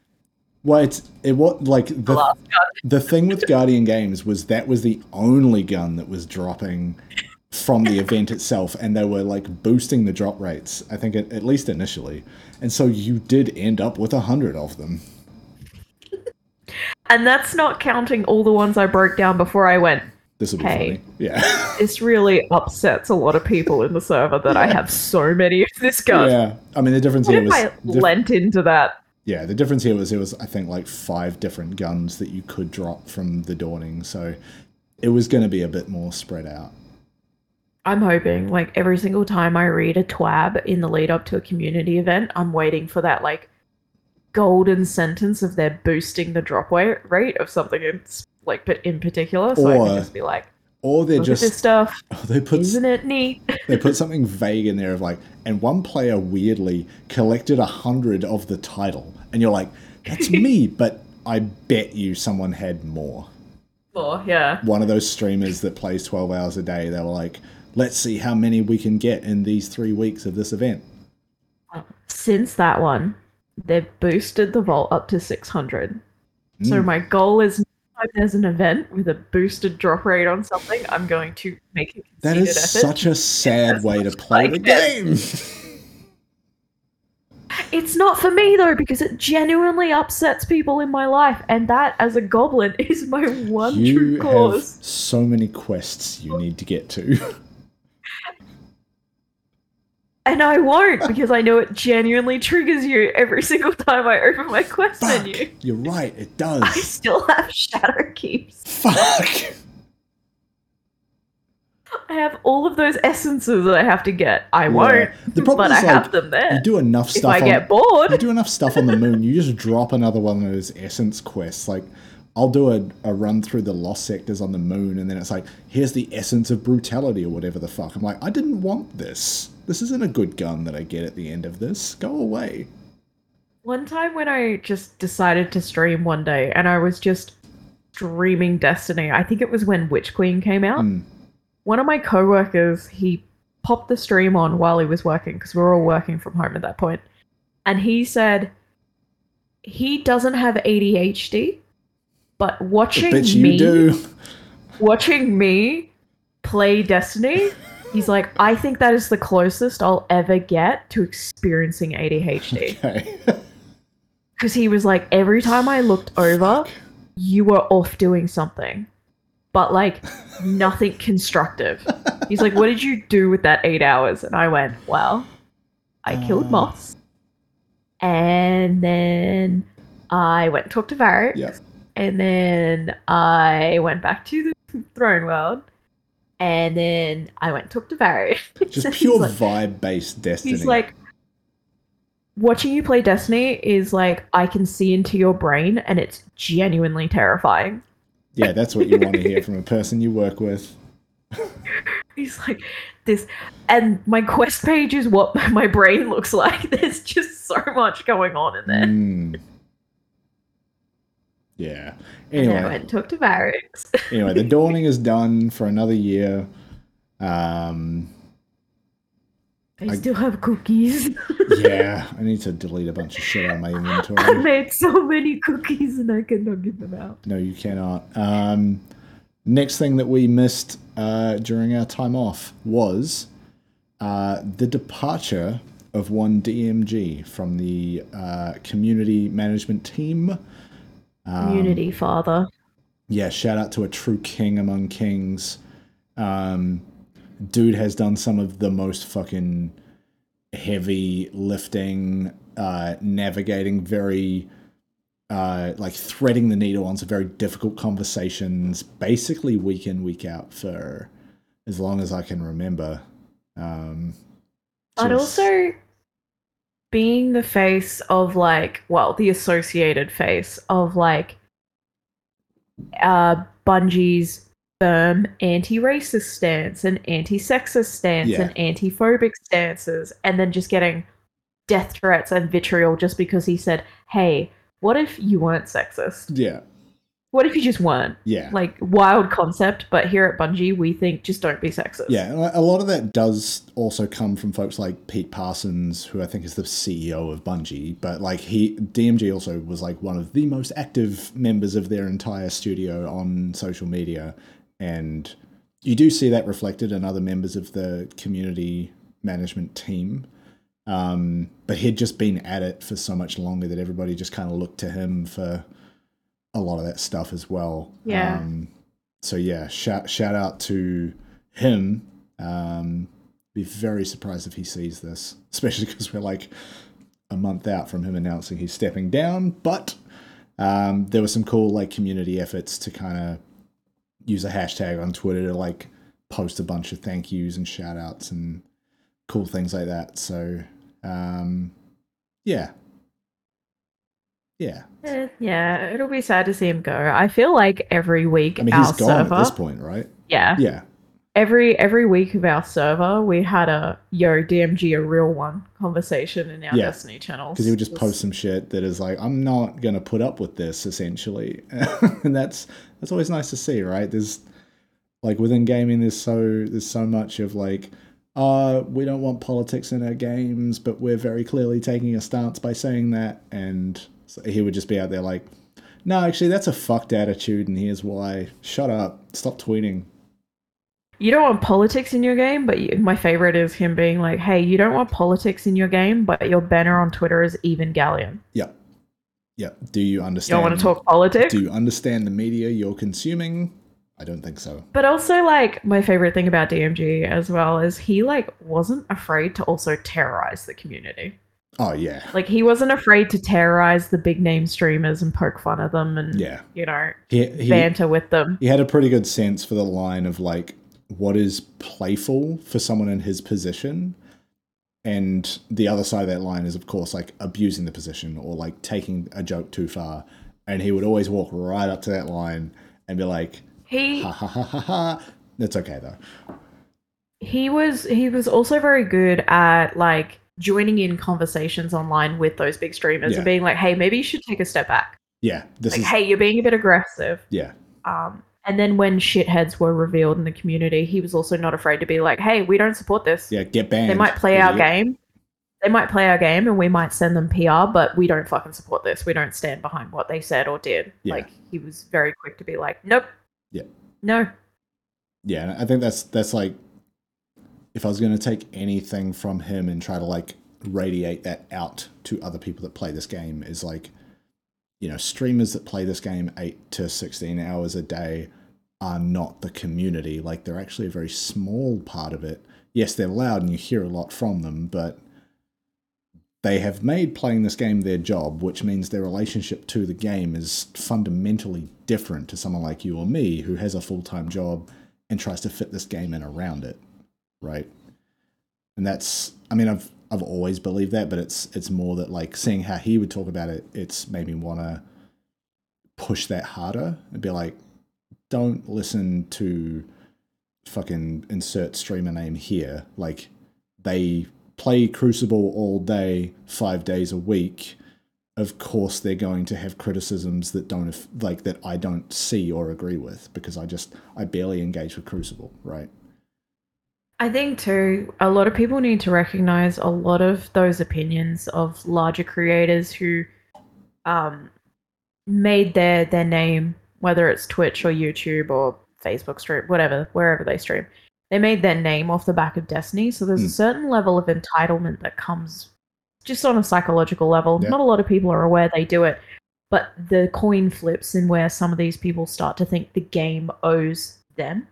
Well, it's it was like the the last gun. The thing with Guardian Games was that was the only gun that was dropping from the event itself, and they were like boosting the drop rates. I think at, at least initially, and so you did end up with a hundred of them. And that's not counting all the ones I broke down before I went. This will be Hey. funny. Yeah, This really upsets a lot of people in the server that I have so many of this gun. yeah. I mean, the difference What here if was I dif- lent into that? Yeah, the difference here was it was I think like five different guns that you could drop from the dawning, so it was going to be a bit more spread out. I'm hoping, like, every single time I read a twab in the lead up to a community event, I'm waiting for that, like, golden sentence of they're boosting the drop rate of something in, like, but in particular. So I can just be like, Or they're look at this just stuff. they put Isn't it neat? they put something vague in there of like, and one player weirdly collected a hundred of the title, and you're like, that's me, but I bet you someone had more. oh, yeah. One of those streamers that plays 12 hours a day, they were like, let's see how many we can get in these three weeks of this event. Since that one, they've boosted the vault up to 600. So Mm. my goal is time there's an event with a boosted drop rate on something, I'm going to make a That is effort. such a sad way to play I the game. It's not for me though, because it genuinely upsets people in my life, and that, as a goblin, is my one true you have cause. so many quests you need to get to. And I won't, because I know it genuinely triggers you every single time I open my quest Fuck, menu. you're right, it does. I still have shadow keeps. Fuck. I have all of those essences that I have to get. I won't, Yeah. The problem but I is, have them there. You do enough stuff. if I on, get bored, you do enough stuff on the moon, you just drop another one of those essence quests. Like, I'll do a, a run through the lost sectors on the moon, and then it's like, here's the essence of brutality or whatever the fuck. I'm like, I didn't want this. This isn't a good gun that I get at the end of this. Go away. One time when I just decided to stream one day and I was just streaming Destiny, I think it was when Witch Queen came out. Mm. one of my coworkers, he popped the stream on while he was working because we were all working from home at that point, and he said he doesn't have ADHD, but watching me watching me play Destiny, he's like, I think that is the closest I'll ever get to experiencing ADHD. Okay. Because he was like, every time I looked over, you were off doing something, but like nothing constructive. He's like, What did you do with that eight hours? And I went, Well, I killed Uh. moths. And then I went and talked to Variks. Yep. And then I went back to the throne world. And then I went and talked to Variks. Just pure like- vibe based destiny. He's like, watching you play Destiny is like, I can see into your brain and it's genuinely terrifying. yeah, that's what you want to hear from a person you work with. He's like, this, and my quest page is what my brain looks like. There's just so much going on in there. Mm. Yeah. And then I Anyway, went and talked to Variks. anyway, the dawning is done for another year. Um, I I- still have cookies. yeah, I need to delete a bunch of shit on my inventory. I made so many cookies and I cannot get them out. No, you cannot. Um, next thing that we missed uh, during our time off was uh, the departure of one DMG from the uh, community management team. Um, Community father. yeah, shout out to a true king among kings. Um, dude has done some of the most fucking heavy lifting, uh, navigating very, uh, like threading the needle on some very difficult conversations, basically week in, week out for as long as I can remember. Um, just- also being the face of like, well, the associated face of like uh Bungie's firm anti-racist stance and anti-sexist stance Yeah. and anti-phobic stances and then just getting death threats and vitriol just because he said, "Hey, what if you weren't sexist? yeah, What if you just weren't?" yeah. Like wild concept, but here at Bungie we think just don't be sexist. Yeah, a lot of that does also come from folks like Pete Parsons, who I think is the CEO of Bungie. But like he, DMG also was like one of the most active members of their entire studio on social media, and you do see that reflected in other members of the community management team. Um, but he'd just been at it for so much longer that everybody just kind of looked to him for a lot of that stuff as well. Yeah. Um, so yeah, shout shout out to him. Um, be very surprised if he sees this, especially because we're like a month out from him announcing he's stepping down. But um, there were some cool like community efforts to kind of use a hashtag on Twitter to like post a bunch of thank yous and shout outs and cool things like that. So um, yeah, yeah. Eh, yeah, it'll be sad to see him go. I feel like every week I mean, our he's gone server, at this point, right? yeah, Yeah, every every week of our server, we had a yo DMG a real one conversation in our Yeah. Destiny channels because he would just post some shit that is like, I'm not gonna put up with this, essentially, and that's that's always nice to see, right? There's like within gaming, there's so there's so much of like, uh, we don't want politics in our games, but we're very clearly taking a stance by saying that, and so he would just be out there like, no, actually, that's a fucked attitude, and here's why. Shut up, stop tweeting. You don't want politics in your game, but you, my favorite is him being like, "Hey, you don't want politics in your game, but your banner on Twitter is Evangelion. Yep, yep. Do you You understand? don't want to talk politics." Do you understand the media you're consuming? I don't think so. But also, like, my favorite thing about DMG as well is he like wasn't afraid to also terrorize the community. Oh yeah, Like, he wasn't afraid to terrorize the big name streamers and poke fun at them and yeah. you know He, he, banter with them. he had a pretty good sense for the line of like what is playful for someone in his position. And the other side of that line is of course like abusing the position or like taking a joke too far. And he would always walk right up to that line and be like He ha ha ha ha ha. That's okay though. He was he was also very good at like joining in conversations online with those big streamers Yeah. and being like, "Hey, maybe you should take a step back. yeah this Like, is hey, you're being a bit aggressive." yeah Um, And then when shitheads were revealed in the community, he was also not afraid to be like, "Hey, we don't support this. Yeah, get banned. they might play idiot. our game. They might play our game, and we might send them PR, but we don't fucking support this. We don't stand behind what they said or did." Yeah. Like he was very quick to be like, "Nope, Yeah. no, Yeah, I think that's that's like if I was going to take anything from him and try to like radiate that out to other people that play this game is like you know, streamers that play this game 8 to 16 hours a day are not the community. Like they're actually a very small part of it. Yes, they're loud and you hear a lot from them, but they have made playing this game their job, which means their relationship to the game is fundamentally different to someone like you or me who has a full time job and tries to fit this game in around it, right? And that's, I mean, I've I've always believed that, but it's it's more that like seeing how he would talk about it, it's made me want to push that harder and be like, don't listen to fucking insert streamer name here. Like they play Crucible all day, five days a week. Of course, they're going to have criticisms that don't like that I don't see or agree with because I just I barely engage with Crucible, right? I think too, a lot of people need to recognize a lot of those opinions of larger creators who um, made their their name, whether it's Twitch or YouTube or Facebook stream, whatever, wherever they stream. They made their name off the back of Destiny, so there's Hmm. a certain level of entitlement that comes just on a psychological level. Yeah. Not a lot of people are aware they do it, but the coin flips in where some of these people start to think the game owes them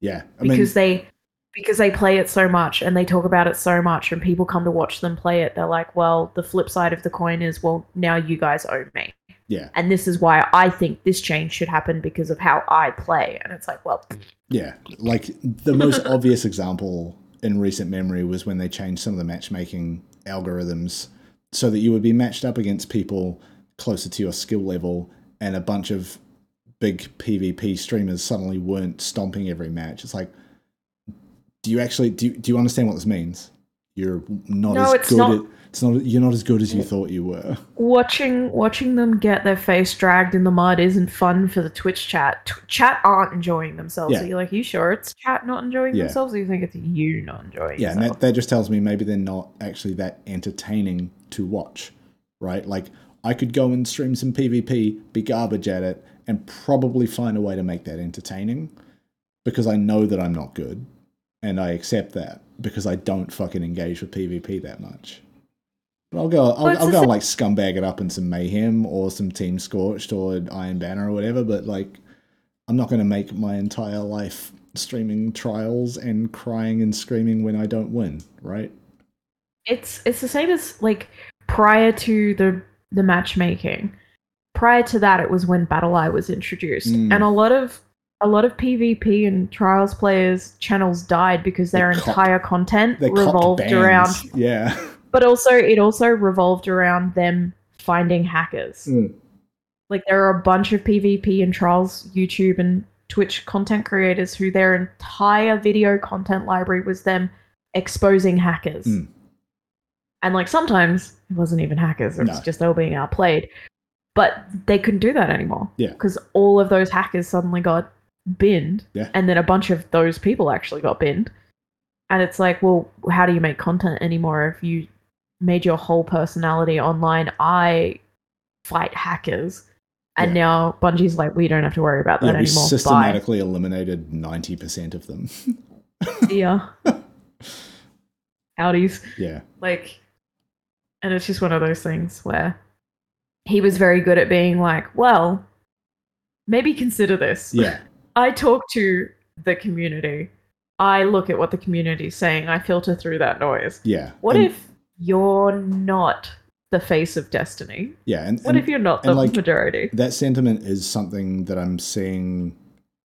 Yeah, I because mean, they because they play it so much and they talk about it so much and people come to watch them play it they're like well the flip side of the coin is well now you guys owe me. Yeah, and this is why i think this change should happen because of how i play. And it's like well Yeah, like the most obvious example in recent memory was when they changed some of the matchmaking algorithms so that you would be matched up against people closer to your skill level, and a bunch of big PvP streamers suddenly weren't stomping every match. It's like, do you actually do? Do you understand what this means? You're not No, as it's good. not- At, it's not. You're not as good as you thought you were. watching watching them get their face dragged in the mud isn't fun for the twitch chat Tw- chat aren't enjoying themselves Yeah. so you're like you sure it's chat not enjoying Yeah. themselves or you think it's you not enjoying Yeah, and that, that just tells me maybe they're not actually that entertaining to watch, right? Like, I could go and stream some PvP, be garbage at it, and probably find a way to make that entertaining because I know that I'm not good. And I accept that because I don't fucking engage with PvP that much. But I'll go, I'll, I'll go and like scumbag it up in some Mayhem or some Team Scorched or Iron Banner or whatever, but like, I'm not going to make my entire life streaming trials and crying and screaming when I don't win, right? it's it's the same as like prior to the the matchmaking prior to that it was when BattlEye was introduced Mm. and a lot of a lot of pvp and trials players channels died because their copped- entire content revolved around yeah. but also it also revolved around them finding hackers Mm. like there are a bunch of pvp and trials youtube and twitch content creators who their entire video content library was them exposing hackers Mm. and like sometimes it wasn't even hackers it was No. just they were being outplayed but they couldn't do that anymore Yeah. because all of those hackers suddenly got binned Yeah. and then a bunch of those people actually got binned and it's like well how do you make content anymore if you made your whole personality online i fight hackers and Yeah. now bungie's like we don't have to worry about that Yeah, we anymore Bye. systematically eliminated 90% of them. yeah Audis. yeah. Like, and it's just one of those things where he was very good at being like, well, maybe consider this. Yeah. I talk to the community. I look at what the community's saying. I filter through that noise. Yeah. What And- if you're not the face of Destiny? Yeah. And, What and if you're not the like, majority? that sentiment is something that I'm seeing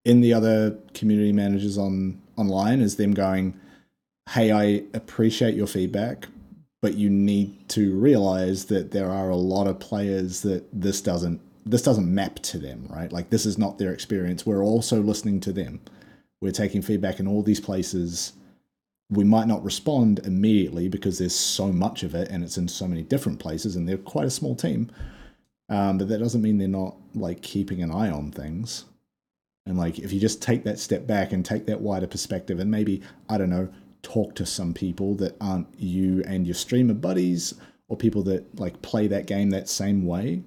in the other community managers on online is them going, "Hey, I appreciate your feedback, but you need to realize that there are a lot of players that this doesn't this doesn't map to them, right? Like this is not their experience. We're also listening to them. We're taking feedback in all these places. We might not respond immediately because there's so much of it and it's in so many different places and they're quite a small team. Um, but that doesn't mean they're not like keeping an eye on things. And like, if you just take that step back and take that wider perspective, and maybe I don't know, talk to some people that aren't you and your streamer buddies, or people that like play that game that same way,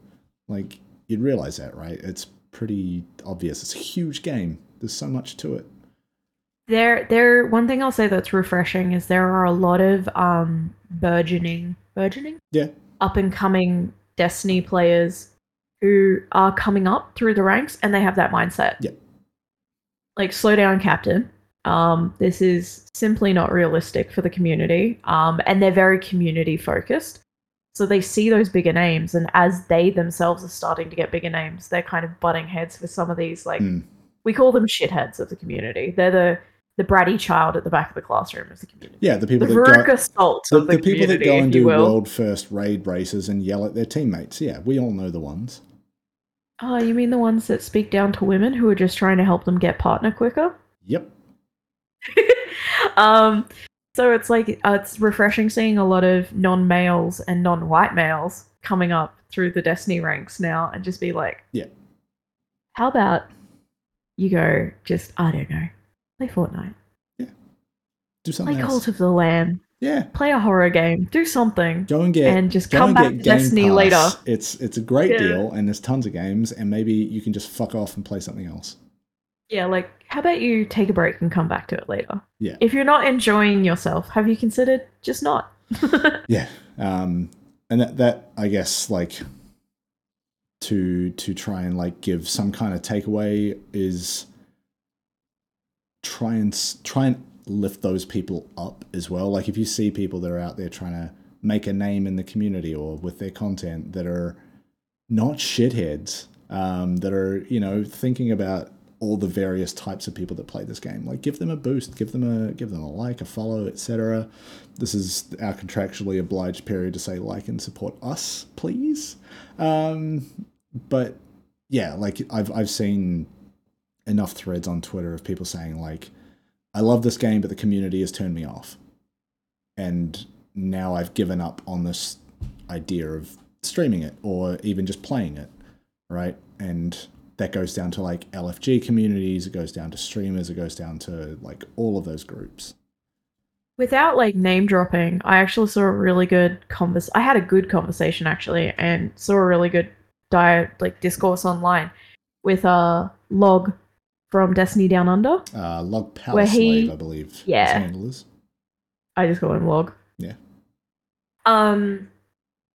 like you'd realize that, right? It's pretty obvious. It's a huge game. There's so much to it. There, there. One thing I'll say that's refreshing is there are a lot of um burgeoning, burgeoning, Yeah. up and coming Destiny players who are coming up through the ranks, and they have that mindset. Yeah. Like, slow down, Captain. Um, this is simply not realistic for the community. Um, and they're very community focused. So they see those bigger names, and as they themselves are starting to get bigger names, they're kind of butting heads with some of these like Mm. we call them shitheads of the community. They're the the bratty child at the back of the classroom of the community. Yeah, the The people that go, Salt the, the, the people that go and do world first raid races and yell at their teammates. Yeah, we all know the ones. Oh, you mean the ones that speak down to women who are just trying to help them get partner quicker? Yep. um, so it's like uh, it's refreshing seeing a lot of non-males and non-white males coming up through the Destiny ranks now, and just be like, Yeah. how about you go just I don't know, play Fortnite, Yeah. Do something play else. Cult of the Lamb, yeah. play a horror game, do something, Go and get and just come and back to Destiny Pass. later. It's it's a great Yeah. deal and there's tons of games and maybe you can just fuck off and play something else. Yeah, like how about you take a break and come back to it later? Yeah. If you're not enjoying yourself, have you considered just not? Yeah. Um and that that I guess like to to try and like give some kind of takeaway is try and try and lift those people up as well. Like if you see people that are out there trying to make a name in the community or with their content that are not shitheads, um, that are you know thinking about all the various types of people that play this game. Like give them a boost, give them a give them a like, a follow, etc. This is our contractually obliged period to say like and support us, please. Um, but yeah, like I've I've seen enough threads on Twitter of people saying like, I love this game, but the community has turned me off, and now I've given up on this idea of streaming it or even just playing it, right? And that goes down to like LFG communities, it goes down to streamers, it goes down to like all of those groups. Without like name dropping, I actually saw a really good convers. I had a good conversation actually, and saw a really good diet like discourse online with a uh, log from Destiny Down Under. Uh, Log Power Where he- Slave, I believe. Yeah. His handle is. I just call him log. Yeah. Um,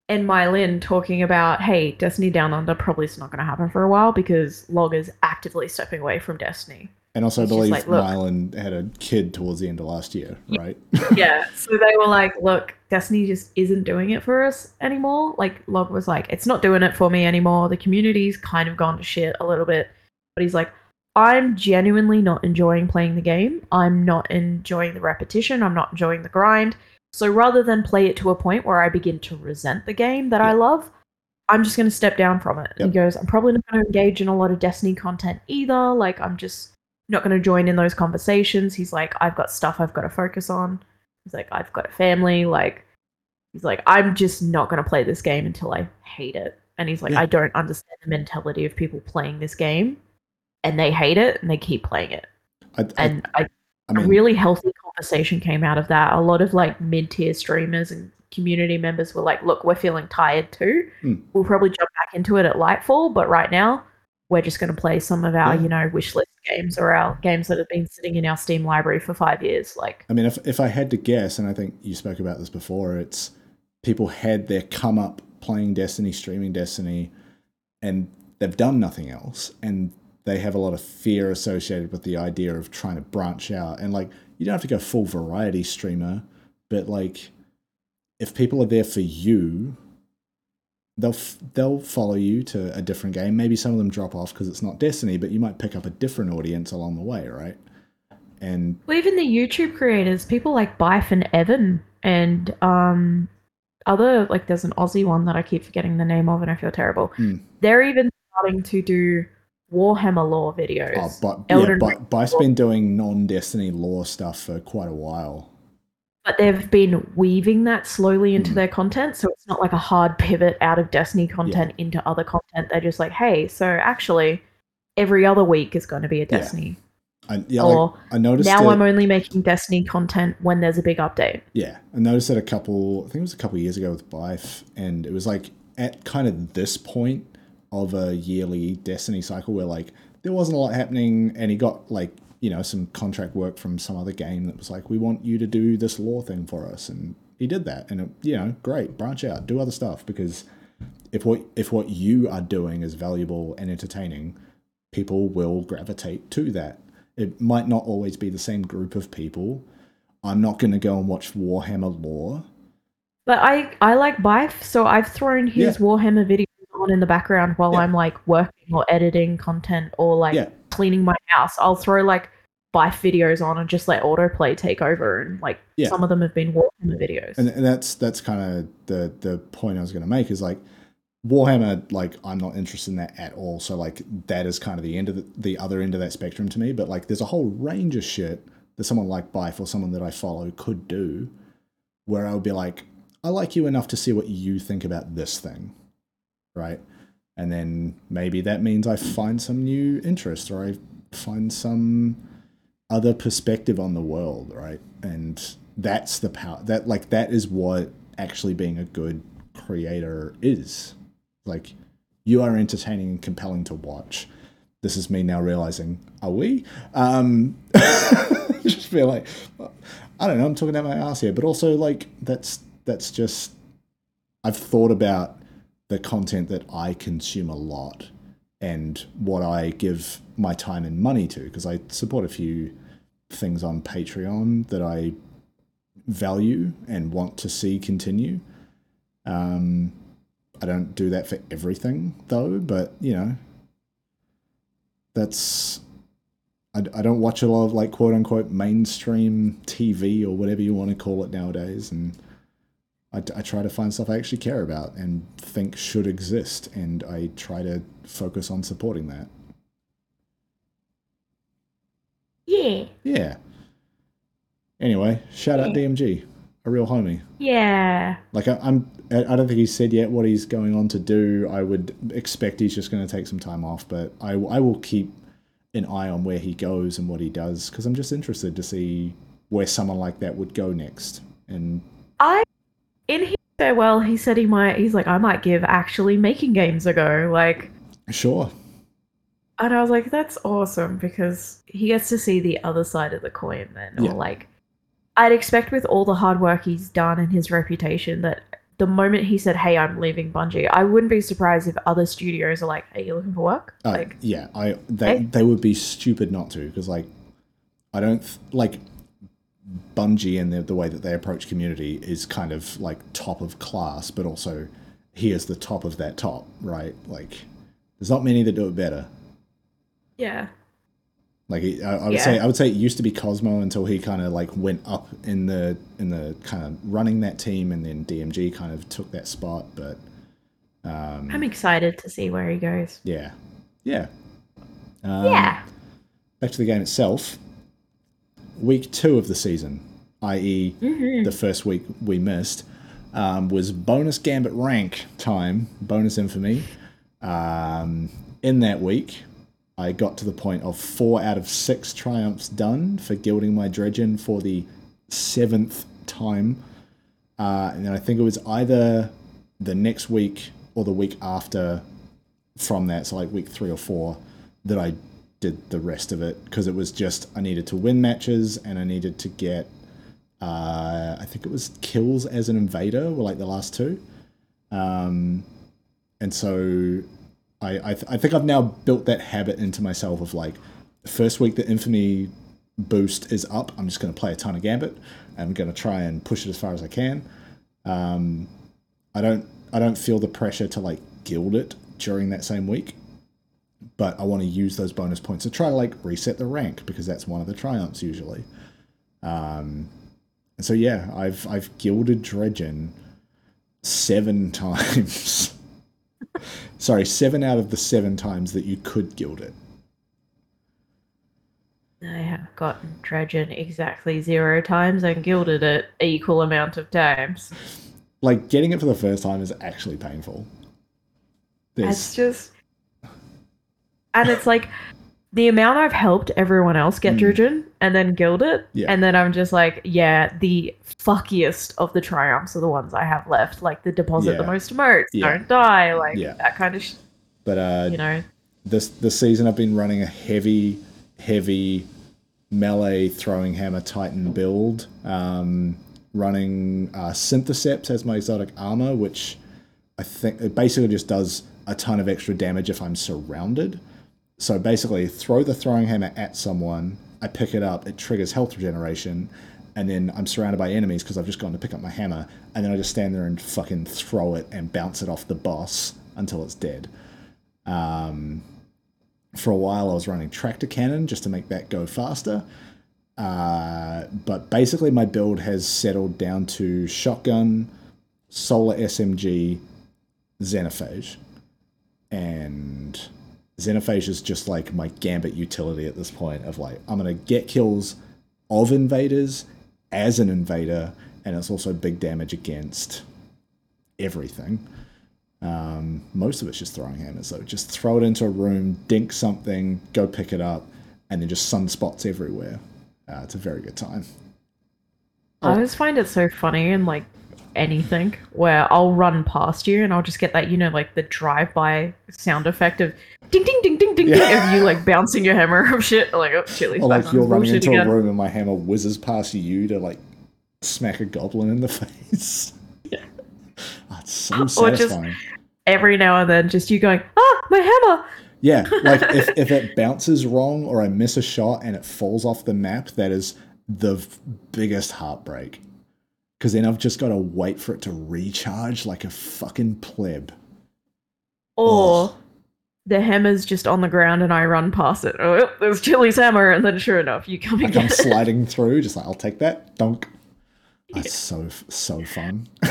and Mylin talking about, hey, Destiny Down Under probably is not going to happen for a while because log is actively stepping away from Destiny. And also, I believe like, Mylan had a kid towards the end of last year, right? yeah. So they were like, look, Destiny just isn't doing it for us anymore. Like, Log was like, it's not doing it for me anymore. The community's kind of gone to shit a little bit. But he's like, I'm genuinely not enjoying playing the game. I'm not enjoying the repetition. I'm not enjoying the grind. So rather than play it to a point where I begin to resent the game that I love, I'm just going to step down from it. Yep. He goes, I'm probably not going to engage in a lot of Destiny content either. Like, I'm just not going to join in those conversations. He's like, I've got stuff I've got to focus on. He's like, I've got a family. Like, he's like, I'm just not going to play this game until I hate it. And he's like, Yeah. I don't understand the mentality of people playing this game and they hate it and they keep playing it. I, I, And I, I mean, a really healthy conversation came out of that. A lot of like mid tier streamers and community members were like, look, we're feeling tired too. Mm. We'll probably jump back into it at Lightfall, but right now we're just going to play some of our, Yeah. you know, wish list games or our games that have been sitting in our Steam library for five years. Like, I mean, if if I had to guess, and I think you spoke about this before, it's people had their come up playing Destiny, streaming Destiny, and they've done nothing else, and they have a lot of fear associated with the idea of trying to branch out. And like, you don't have to go full variety streamer, but like, if people are there for you, they'll f- they'll follow you to a different game. Maybe some of them drop off because it's not Destiny, but you might pick up a different audience along the way, right? And well, even the YouTube creators, people like Byf and Evan and um, other, like, there's an Aussie one that I keep forgetting the name of and I feel terrible. Hmm. They're even starting to do Warhammer lore videos. Oh, but yeah, Elden but Ring. Byf's been doing non-Destiny lore stuff for quite a while. but they've been weaving that slowly into Mhm. their content so it's not like a hard pivot out of destiny content into other content they're just like hey so actually every other week is going to be a Destiny. I, yeah, Or like, I noticed Now it- I'm only making Destiny content when there's a big update. Yeah, I noticed it a couple. I think it was a couple years ago with Byf, and it was like at kind of this point of a yearly Destiny cycle where like there wasn't a lot happening, and he got like you know some contract work from some other game that was like, we want you to do this lore thing for us, and he did that, and it, you know, great, branch out, do other stuff because if what if what you are doing is valuable and entertaining, people will gravitate to that. It might not always be the same group of people. I'm not going to go and watch Warhammer lore. But I I like Byf, so I've thrown his Yeah. Warhammer videos on in the background while Yeah. I'm like working or editing content or like Yeah. cleaning my house. I'll throw like Byf videos on and just let autoplay take over and like Yeah. some of them have been Warhammer videos. And, and that's that's kind of the the point I was going to make is like Warhammer. Like I'm not interested in that at all. So like that is kind of the end of the, the other end of that spectrum to me. But like there's a whole range of shit that someone like Byf or someone that I follow could do, where I would be like, I like you enough to see what you think about this thing, right? And then maybe that means I find some new interest or I find some other perspective on the world, right? And that's the power that like that is what actually being a good creator is. Like you are entertaining and compelling to watch. This is me now realizing, are we? Um just feel like I don't know, I'm talking out my ass here, but also like that's that's just I've thought about the content that I consume a lot and what I give my time and money to because I support a few things on Patreon that I value and want to see continue. Um, I don't do that for everything though, but you know, that's I, I don't watch a lot of like quote unquote mainstream TV or whatever you want to call it nowadays, and I, I try to find stuff I actually care about and think should exist, and I try to focus on supporting that. yeah. Yeah. Anyway, shout out DMG, a real homie. Yeah. Like I, I'm, I I don't think he's said yet what he's going on to do. I would expect he's just going to take some time off, but I, I will keep an eye on where he goes and what he does because I'm just interested to see where someone like that would go next. And I in his farewell he said he might he's like, I might give actually making games a go. Like sure, and I was like, that's awesome because he gets to see the other side of the coin then. Or like I'd expect with all the hard work he's done and his reputation that the moment he said, Hey, I'm leaving Bungie, I wouldn't be surprised if other studios are like, Are you looking for work? uh, like yeah, I they Hey. they would be stupid not to because like I don't th- like Bungie and the, the way that they approach community is kind of like top of class, but also he is the top of that top, right? Like there's not many that do it better. Yeah. Like I, I would Yeah. say, I would say it used to be Cozmo until he kind of like went up in the in the kind of running that team, and then DMG kind of took that spot. But um, I'm excited to see where he goes. yeah, yeah, um, yeah. Back to the game itself. Week two of the season, i.e., Mhm. the first week we missed, um, was bonus Gambit rank time, bonus infamy. Um, in that week, I got to the point of four out of six triumphs done for gilding my dredgen for the seventh time. Uh, and then I think it was either the next week or the week after from that, so like week three or four, that I did the rest of it because it was just I needed to win matches and I needed to get uh, I think it was kills as an invader were like the last two. Um, and so I I, th- I think I've now built that habit into myself of like the first week the infamy boost is up, I'm just going to play a ton of Gambit. I'm going to try and push it as far as I can. Um, I don't I don't feel the pressure to like gild it during that same week, but I want to use those bonus points to try to like reset the rank because that's one of the triumphs usually. Um, and so yeah, I've I've gilded Dredgen seven times. Sorry, seven out of the seven times that you could gild it. I have gotten Dredgen exactly zero times and gilded it equal amount of times. Like getting it for the first time is actually painful. It's There's just And it's like the amount I've helped everyone else get Mm. And then gild it, Yeah. and then I'm just like, yeah, the fuckiest of the triumphs are the ones I have left, like the deposit the most emotes, Yeah. don't die, like Yeah. that kind of, sh- But uh, you know. this this season I've been running a heavy, heavy melee throwing hammer titan build. Um, running uh, Synthoceps as my exotic armor, which I think it basically just does a ton of extra damage if I'm surrounded. So basically, throw the throwing hammer at someone. I pick it up. It triggers health regeneration, and then I'm surrounded by enemies because I've just gone to pick up my hammer, and then I just stand there and fucking throw it and bounce it off the boss until it's dead. Um, for a while, I was running tractor cannon just to make that go faster. Uh, but basically, my build has settled down to shotgun, solar SMG, Xenophage. And Xenophage is just like my gambit utility at this point of like, I'm going to get kills of invaders as an invader, and it's also big damage against everything. Um, most of it's just throwing hammers, though. Just throw it into a room, dink something, go pick it up, and then just sunspots everywhere. Uh, it's a very good time. I always find it so funny in like anything where I'll run past you and I'll just get that, you know, like the drive-by sound effect of ding ding ding ding ding ding Yeah. of you like bouncing your hammer of shit. Like oh chili's Or like you're running into again. a room and my hammer whizzes past you to like smack a goblin in the face. Yeah. Oh, it's so Or just- satisfying. Every now and then, just you going, ah, my hammer. Yeah, like if, if it bounces wrong or I miss a shot and it falls off the map, that is the v- biggest heartbreak. Because then I've just got to wait for it to recharge like a fucking pleb. Or Oh. The hammer's just on the ground and I run past it. Oh, there's Chili's hammer, and then sure enough, you come and Like I'm it. sliding through, just like I'll take that, dunk. That's so so fun.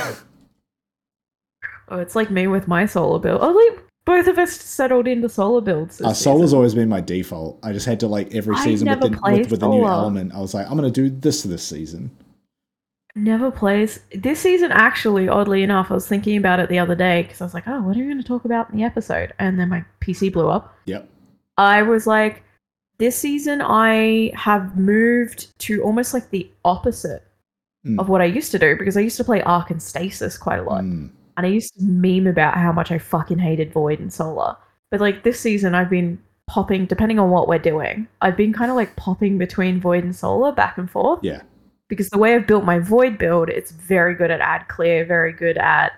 Oh, it's like me with my solar build. Oh, like both of us settled into solar builds. Uh, solar's always been my default. I just had to like every season with the, with, with the new element. I was like, I'm gonna do this this season. Never plays this season. Actually, oddly enough, I was thinking about it the other day because I was like, "Oh, what are we going to talk about in the episode?" And then my PC blew up. Yep. I was like, "This season, I have moved to almost like the opposite Mm. of what I used to do because I used to play Arc and Stasis quite a lot, Mm, and I used to meme about how much I fucking hated Void and Solar. But like this season, I've been popping, depending on what we're doing, I've been kind of like popping between Void and Solar back and forth yeah. Because the way I've built my void build, it's very good at add clear, very good at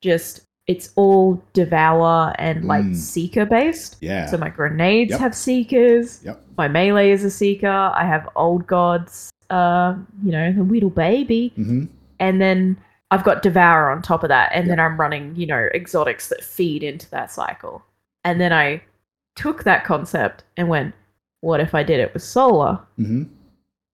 just it's all devour and like Mm. seeker based. Yeah. So my grenades Yep. have seekers. Yep. My melee is a seeker. I have old gods. Uh, you know, the little baby, hmm and then I've got devour on top of that, and Yep. then I'm running you know exotics that feed into that cycle. And then I took that concept and went, what if I did it with solar? hmm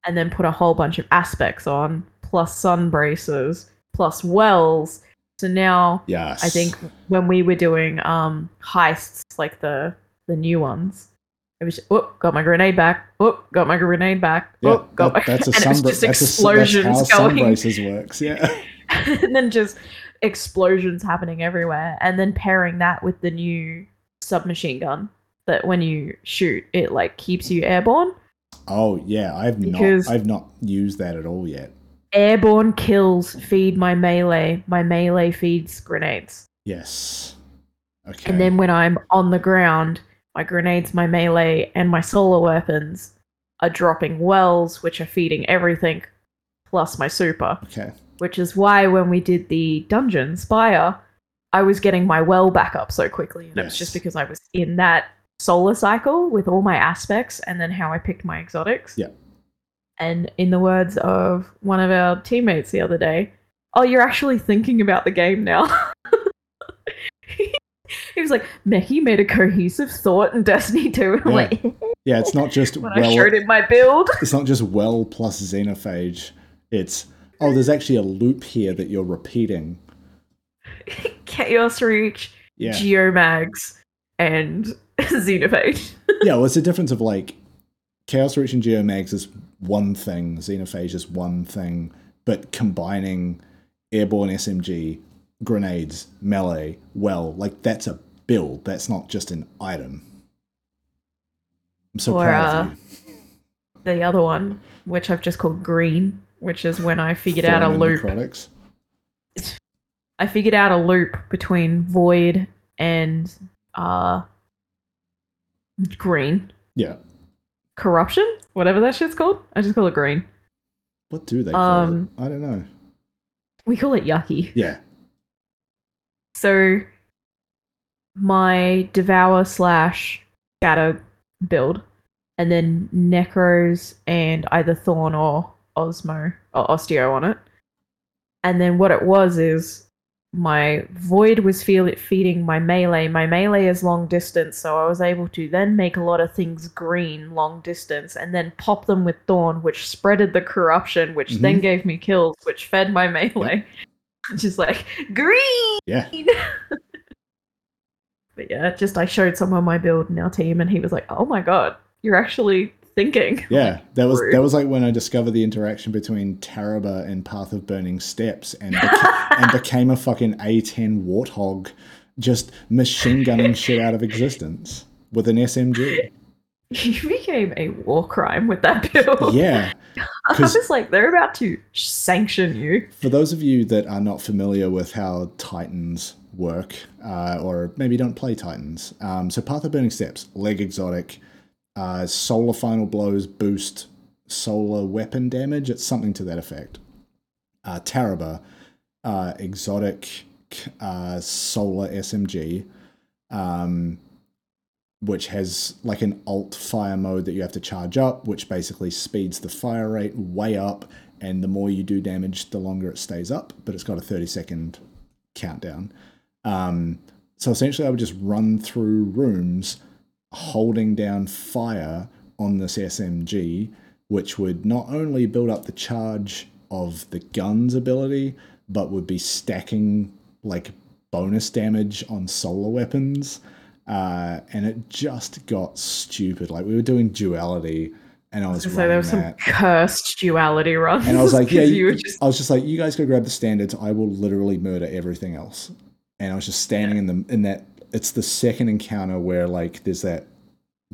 and then put a whole bunch of aspects on, plus Sunbracers, plus wells. So now Yes. I think when we were doing um heists, like the the new ones, it was oh got my grenade back, oh got my grenade back, Yeah, oh got that- my that's a and it was sunbra- just that's a that's how going, Sunbracers works. Yeah. and then just explosions happening everywhere, and then pairing that with the new submachine gun that when you shoot, it like keeps you airborne. Oh yeah, I've Because- not I've not used that at all yet. airborne kills feed my melee. My melee feeds grenades. Yes. Okay. And then when I'm on the ground, my grenades, my melee, and my solar weapons are dropping wells, which are feeding everything, plus my super. okay. Which is why when we did the dungeon Spire, I was getting my well back up so quickly. And it was just because I was in that solar cycle with all my aspects and then how I picked my exotics. Yeah. And in the words of one of our teammates the other day, oh, you're actually thinking about the game now. he was like, Meckii made a cohesive thought in Destiny 2. I'm Yeah. like, Yeah, it's not just when I well showed him my build. it's not just well plus xenophage. It's oh, there's actually a loop here that you're repeating. Chaos Reach, Yeah. Geomags, and Xenophage. yeah, well, it's the difference of like Chaos Reach and Geomags is one thing, Xenophage is one thing, but combining airborne SMG, grenades, melee, well, like that's a build. That's not just an item. I'm so Or, proud uh, of you. The other one, which I've just called green, which is when I figured out a loop. necrotics. I figured out a loop between void and uh green Yeah. corruption, whatever that shit's called. I just call it green. What do they call Um, it? I don't know. We call it yucky. Yeah. So my devour slash scatter build, and then necros and either thorn or osmo or osteo on it. And then what it was is my void was feel feeding my melee. My melee is long distance, so I was able to then make a lot of things green long distance, and then pop them with thorn, which spreaded the corruption, which then Mhm. gave me kills, which fed my melee. Just like green. Yeah. But yeah, just I showed someone my build in our team, and he was like, "Oh my god, you're actually thinking." Yeah. That was Rude. that was like when I discovered the interaction between Tarrabah and Path of Burning Steps and beca- and became a fucking A10 warthog just machine gunning shit out of existence with an SMG. You became a war crime with that build. Yeah. I was like, they're about to sanction you. For those of you that are not familiar with how Titans work, uh, or maybe don't play Titans, um, so Path of Burning Steps, leg exotic, uh, solar final blows boost solar weapon damage. It's something to that effect. Uh, Tarrabah, uh, exotic uh, solar SMG, um, which has like an alt fire mode that you have to charge up, which basically speeds the fire rate way up. And the more you do damage, the longer it stays up. But it's got a 30 second countdown. Um, so essentially, I would just run through rooms holding down fire on this SMG, which would not only build up the charge of the gun's ability, but would be stacking like bonus damage on solar weapons. Uh, and it just got stupid. Like we were doing duality, and I was So running there was some that. cursed duality runs. And I was like, yeah, you, just I was just like, you guys go grab the standards. I will literally murder everything else. And I was just standing in the in that. It's the second encounter where like there's that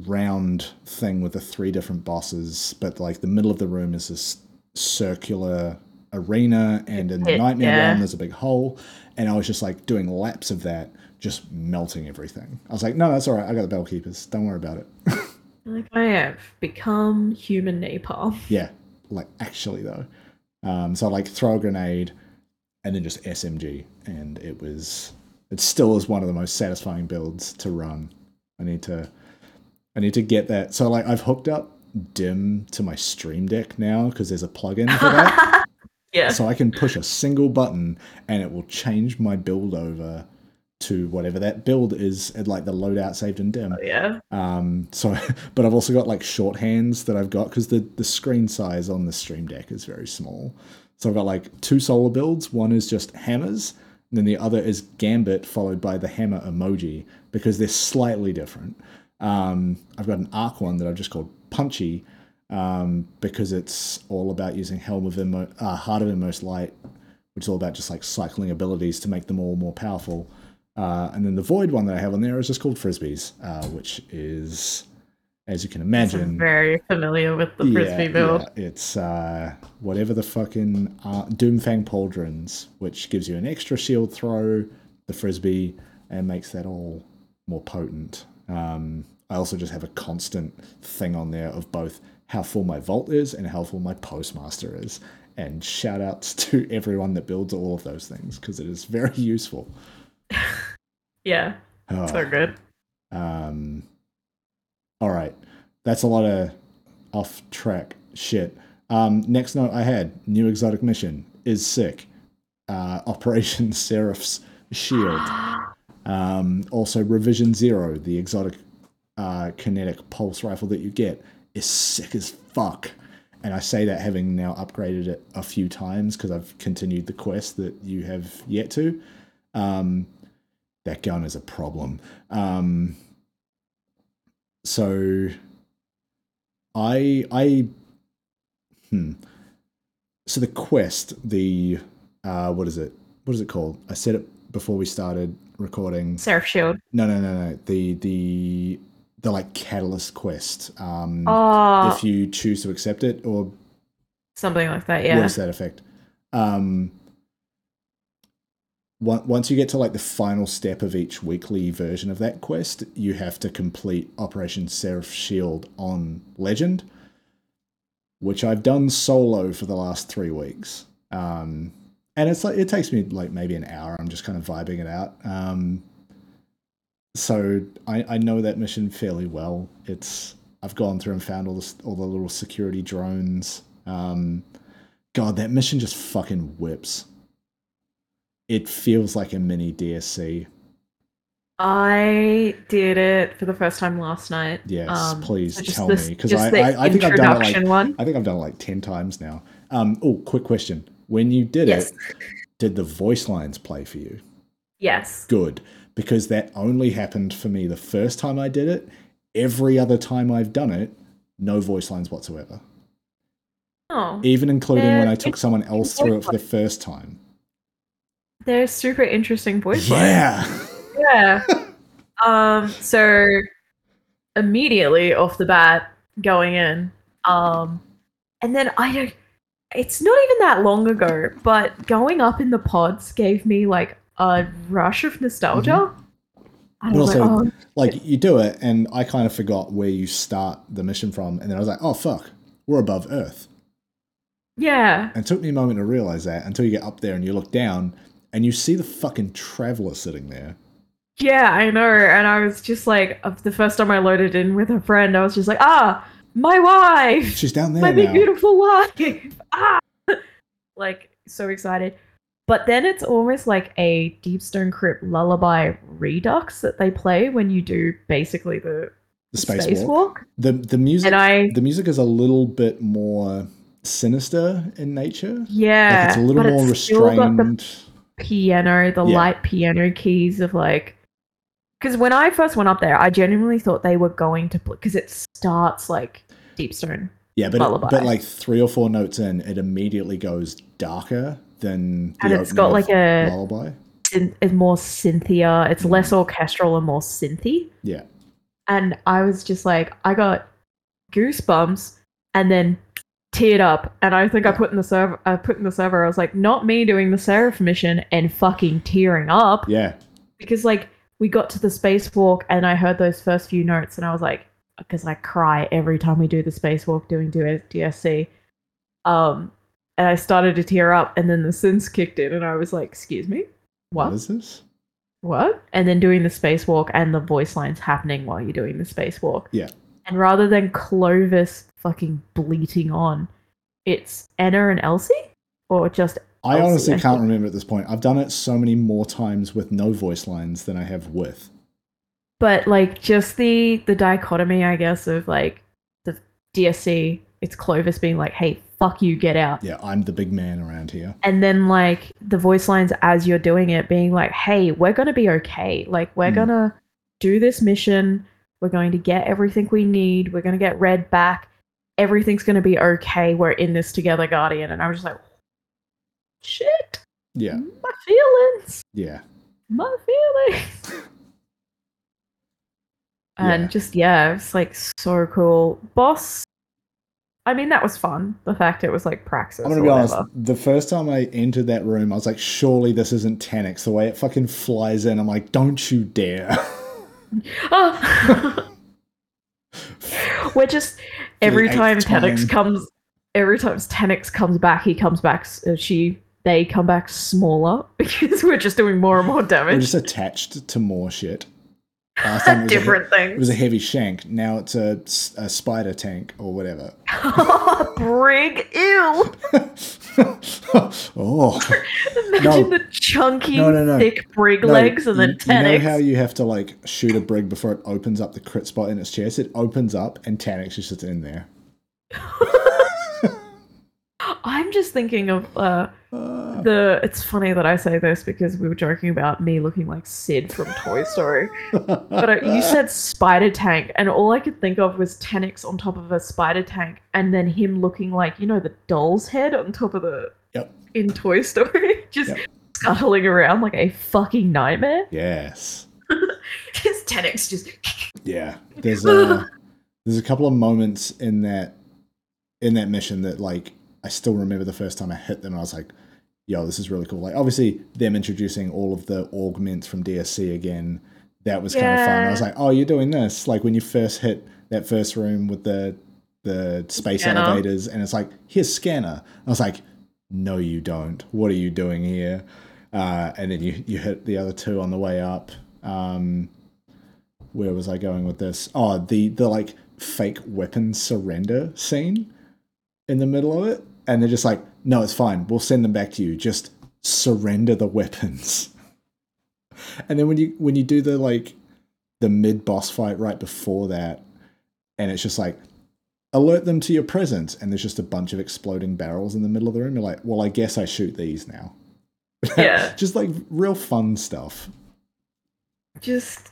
round thing with the three different bosses, but like the middle of the room is this circular arena, and in the nightmare yeah. realm there's a big hole. And I was just like doing laps of that, just melting everything. I was like, no, that's all right. I got the bell keepers. Don't worry about it. like I have become human napalm. Yeah, like actually though. Um, so I like throw a grenade and then just SMG, and it was it still is one of the most satisfying builds to run. I need to I need to get that. So like I've hooked up Dim to my Stream Deck now because there's a plugin for that. yeah. so I can push a single button and it will change my build over to whatever that build is at like the loadout saved in Dim. Oh, yeah. Um, so, but I've also got like shorthands that I've got because the, the screen size on the Stream Deck is very small. So I've got like two solar builds. One is just hammers, then the other is Gambit followed by the hammer emoji because they're slightly different. Um, I've got an arc one that I've just called Punchy um, because it's all about using Helm of Inmo- uh, Heart of Inmost Light, which is all about just like cycling abilities to make them all more powerful. Uh, and then the void one that I have on there is just called frisbees, uh, which is, as you can I'm imagine, very familiar with the frisbee build. yeah, it's uh, whatever the fucking uh, Doomfang pauldrons, which gives you an extra shield throw, the frisbee, and makes that all more potent. Um, I also just have a constant thing on there of both how full my vault is and how full my postmaster is. And shout outs to everyone that builds all of those things because it is very useful. Yeah. Oh. So good. Um, all right, that's a lot of off track shit. Um, next note I had new exotic mission is sick. Uh, Operation Seraph's Shield. Um, also, Revision Zero, the exotic uh, kinetic pulse rifle that you get, is sick as fuck. And I say that having now upgraded it a few times because I've continued the quest that you have yet to. Um, that gun is a problem. Um, so I I hmm. So the quest, the uh, what is it? What is it called? I said it before we started recording. Seraph Shield. No, no, no, no. The the the like catalyst quest. Um, Oh, if you choose to accept it, or something like that. Yeah. does that effect? Um, once you get to like the final step of each weekly version of that quest, you have to complete Operation Seraph Shield on Legend, which I've done solo for the last three weeks. Um, and it's like it takes me like maybe an hour. I'm just kind of vibing it out. Um, so I, I know that mission fairly well. It's I've gone through and found all this all the little security drones. Um, God, that mission just fucking whips. It feels like a mini DSC. I did it for the first time last night. Yes, Um, please so tell this- me because I, I, I think I've done it like one. I think I've done it like ten times now. Um, oh, quick question: When you did Yes. it, did the voice lines play for you? Yes. Good, because that only happened for me the first time I did it. Every other time I've done it, no voice lines whatsoever. Oh, Even including when I took someone else through it for the first time. They're super interesting voice lines. Yeah. Yeah. um. So immediately off the bat, going in, um, and then I don't. It's not even that long ago, but going up in the pods gave me like a rush of nostalgia. I But was like, also- oh, like you do it, and I kind of forgot where you start the mission from, and then I was like, "Oh fuck, we're above Earth." yeah, And it took me a moment to realize that until you get up there and you look down and you see the fucking traveler sitting there. yeah, I know. And I was just like, the first time I loaded in with a friend, I was just like, ah, my wife. She's down there my big beautiful wife. ah! like so excited. But then it's almost like a Deep Stone Crypt lullaby redux that they play when you do basically the the spacewalk. spacewalk. The the music I the music is a little bit more sinister in nature. Like yeah, it's a little more it's still got the restrained. Piano, the Yeah. light piano keys of like. Because when I first went up there, I genuinely thought they were going to because it starts like Deep Stone. Yeah, but lullaby. but like three or four notes in, it immediately goes darker than And it's got like a lullaby. it's more Cynthia. It's Mm. less orchestral and more synthy. Yeah. and I was just like, I got goosebumps, and then teared up. And I think I put in the server, I put in the server. I was like, not me doing the Seraph mission and fucking tearing up Yeah. because like we got to the spacewalk and I heard those first few notes and I was like, because I cry every time we do the spacewalk doing DSC. Um, and I started to tear up, and then the sins kicked in, and I was like, "Excuse me, what what? is this? What?" And then doing the spacewalk and the voice lines happening while you're doing the spacewalk. Yeah. And rather than Clovis fucking bleating on, it's Ana and Elsie, or just I Elsie, honestly I can't think. remember at this point. I've done it so many more times with no voice lines than I have with. but like just the the dichotomy, I guess, of like the DSC. It's Clovis being like, "Hey, fuck you, get out," Yeah, I'm the big man around here. and then like the voice lines as you're doing it being like, "Hey, we're gonna be okay. Like we're Hmm. gonna do this mission. We're going to get everything we need. We're gonna get Red back. Everything's gonna be okay. We're in this together, Guardian." And I was just like, "Shit, Yeah, my feelings." yeah. my feelings. and Yeah. just yeah, it's like so cool. Boss. I mean, that was fun. The fact it was like Praksis. I'm gonna be honest. The first time I entered that room, I was like, "Surely this isn't Taniks." The way it fucking flies in, I'm like, "Don't you dare!" Ah. We're just every time Taniks comes, every time Taniks comes back, he comes back. Uh, she, they come back smaller because we're just doing more and more damage. We're just attached to more shit. Last time it was a he- Different It was a heavy shank. Now it's a spider tank or whatever. Brig, ew. oh, Imagine No. the chunky, No, no, no. thick brig No, legs and then you, you know how you have to like shoot a brig before it opens up the crit spot in its chest? It opens up and Taniks just sits in there. I'm just thinking of uh, Uh, the. It's funny that I say this because we were joking about me looking like Sid from Toy Story. But uh, you said spider tank, and all I could think of was Taniks on top of a spider tank, and then him looking like you know the doll's head on top of the Yep. in Toy Story, just Yep. scuttling around like a fucking nightmare. yes. Just Taniks just Yeah, there's a there's a couple of moments in that in that mission that like I still remember the first time I hit them. I was like, "Yo, this is really cool!" Like obviously them introducing all of the augments from DSC again. That was kind of fun. I was like, "Oh, you're doing this!" Like when you first hit that first room with the the space Scanner. elevators, and it's like, "Here's scanner." I was like, "No, you don't. What are you doing here?" Uh, and then you you hit the other two on the way up. Um, where was I going with this? Oh, the the like fake weapon surrender scene in the middle of it, and they're just like, "No, it's fine. We'll send them back to you. Just surrender the weapons." And then when you when you do the like the mid boss fight right before that, and it's just like alert them to your presence, and there's just a bunch of exploding barrels in the middle of the room. You're like, well, I guess I shoot these now. Yeah. just like real fun stuff. Just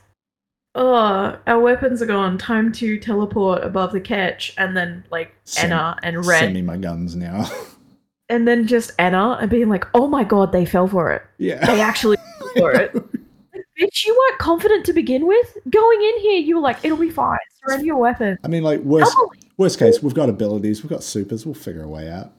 oh, our weapons are gone. Time to teleport above the catch, and then like Send- Ana and Red. Send me my guns now. and then just Ana and being like, "Oh my god, they fell for it. yeah. They actually fell for it." Bitch, you weren't confident to begin with. Going in here, you were like, "It'll be fine. Surrender your weapon." I mean, like worst Double worst case, we've got abilities, we've got supers, we'll figure a way out.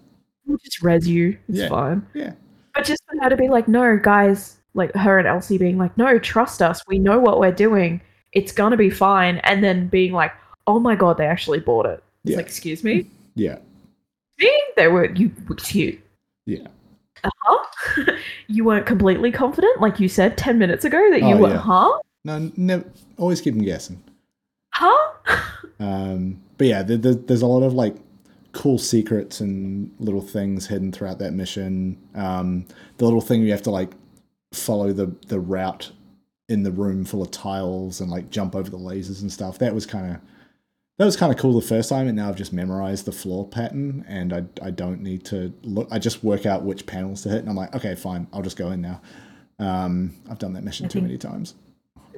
We'll just res you. It's Yeah. fine. Yeah, But just for her to be like, no, guys, like her and Elsie being like, no, trust us. We know what we're doing. It's gonna be fine. And then being like, oh my god, they actually bought it. It's Yeah. like, excuse me, yeah, me? They were you. were cute. yeah. Huh? you weren't completely confident, like you said ten minutes ago that you Oh, were. yeah. Huh? No, never. Always keep them guessing. Huh? Um, but yeah, there, there, there's a lot of like cool secrets and little things hidden throughout that mission. Um, the little thing you have to like follow the the route in the room full of tiles and like jump over the lasers and stuff. That was kind of that was kind of cool the first time, and now I've just memorized the floor pattern, and I I don't need to look. I just work out which panels to hit, and I'm like, okay, fine, I'll just go in now. Um, I've done that mission I too think- many times.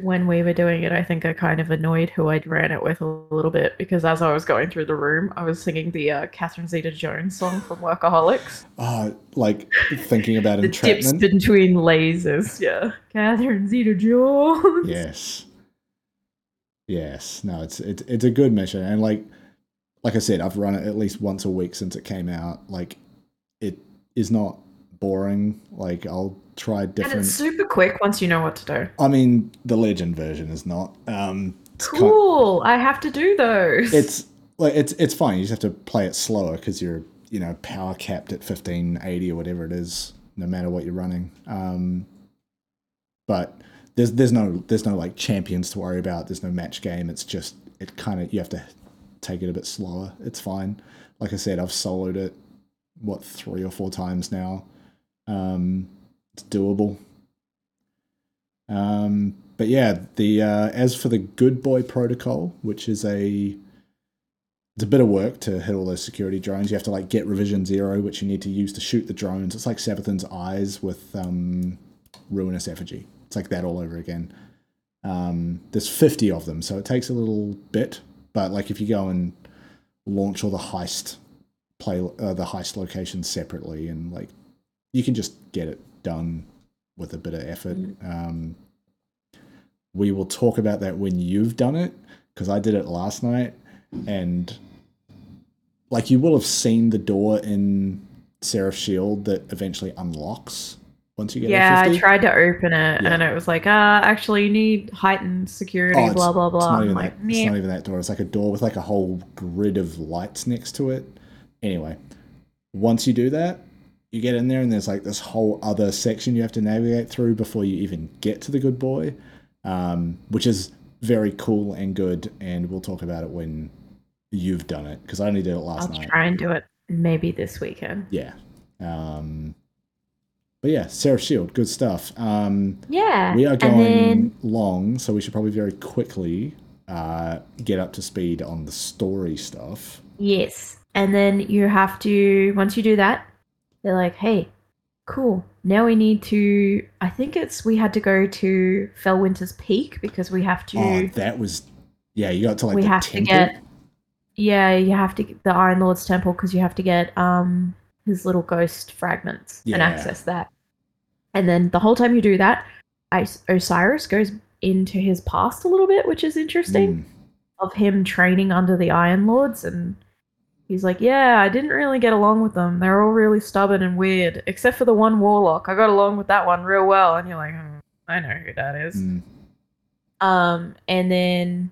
When we were doing it, I think I kind of annoyed who I'd ran it with a little bit because as I was going through the room, I was singing the uh, Catherine Zeta-Jones song from Workaholics. Oh, like thinking about the dips between lasers. Yeah, Catherine Zeta-Jones. Yes. Yes. No, it's it's it's a good mission, and like like I said, I've run it at least once a week since it came out. Like, it is not boring. Like, I'll try different. And it's super quick once you know what to do. I mean, the Legend version is not. Um, it's kind- Cool. I have to do those. it's like it's it's fine. You just have to play it slower because you're you know power capped at fifteen eighty or whatever it is, no matter what you're running. Um, but there's there's no there's no like champions to worry about. There's no match game. It's just it kind of you have to take it a bit slower. It's fine. Like I said, I've soloed it what three or four times now. Um, it's doable. Um, but yeah, the uh, as for the Good Boy Protocol, which is a it's a bit of work to hit all those security drones. You have to like get revision zero, which you need to use to shoot the drones. It's like Savathûn's eyes with um, ruinous effigy. It's like that all over again. Um, there's 50 of them, so it takes a little bit. But like if you go and launch all the heist play uh, the heist locations separately, and like you can just get it done with a bit of effort. Um, we will talk about that when you've done it because I did it last night and like you will have seen the door in Seraph Shield that eventually unlocks once you get it. yeah, i tried to open it Yeah. and it was like, uh, actually, you need heightened security, Oh, it's- blah, blah, It's blah. not, like, that, it's not even that door. It's like a door with like a whole grid of lights next to it. Anyway, once you do that, you get in there and there's like this whole other section you have to navigate through before you even get to the good boy, um, which is very cool and good. And we'll talk about it when you've done it because I only did it last night. I'll night. try and do it maybe this weekend. Yeah. Um, but yeah, Seraph Shield, good stuff. Um, Yeah. we are going then long, so we should probably very quickly uh, get up to speed on the story stuff. Yes. And then you have to, once you do that, they're like, hey, cool. Now we need to, I think it's, we had to go to Felwinter's Peak because we have to, Oh, that was yeah. You got to like we the have temple. to get, yeah, you have to get the Iron Lord's Temple because you have to get um his little ghost fragments and access that. And then the whole time you do that, Osiris goes into his past a little bit, which is interesting. Mm. Of him training under the Iron Lords, and he's like, "Yeah, I didn't really get along with them. They're all really stubborn and weird, except for the one warlock. I got along with that one real well." And you're like, "Hmm, "I know who that is." Mm. Um, and then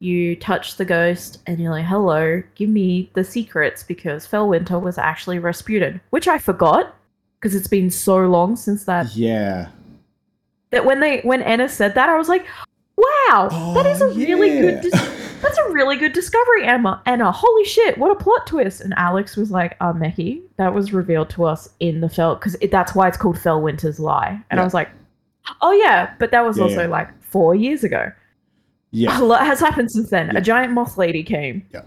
you touch the ghost and you're like, hello, give me the secrets because Felwinter was actually Rasputin, which I forgot because it's been so long since that. Yeah. That when they when Anna said that, I was like, wow, that is a Oh, really good. Dis- that's a really good discovery, Emma. Ana, holy shit, what a plot twist! And Alex was like, uh, Meckii, that was revealed to us in the Fell because that's why it's called Felwinter's Lie. And Yeah. I was like, oh yeah, but that was Yeah, also yeah. like four years ago. Yeah. A lot has happened since then. A giant moth lady came. Yeah.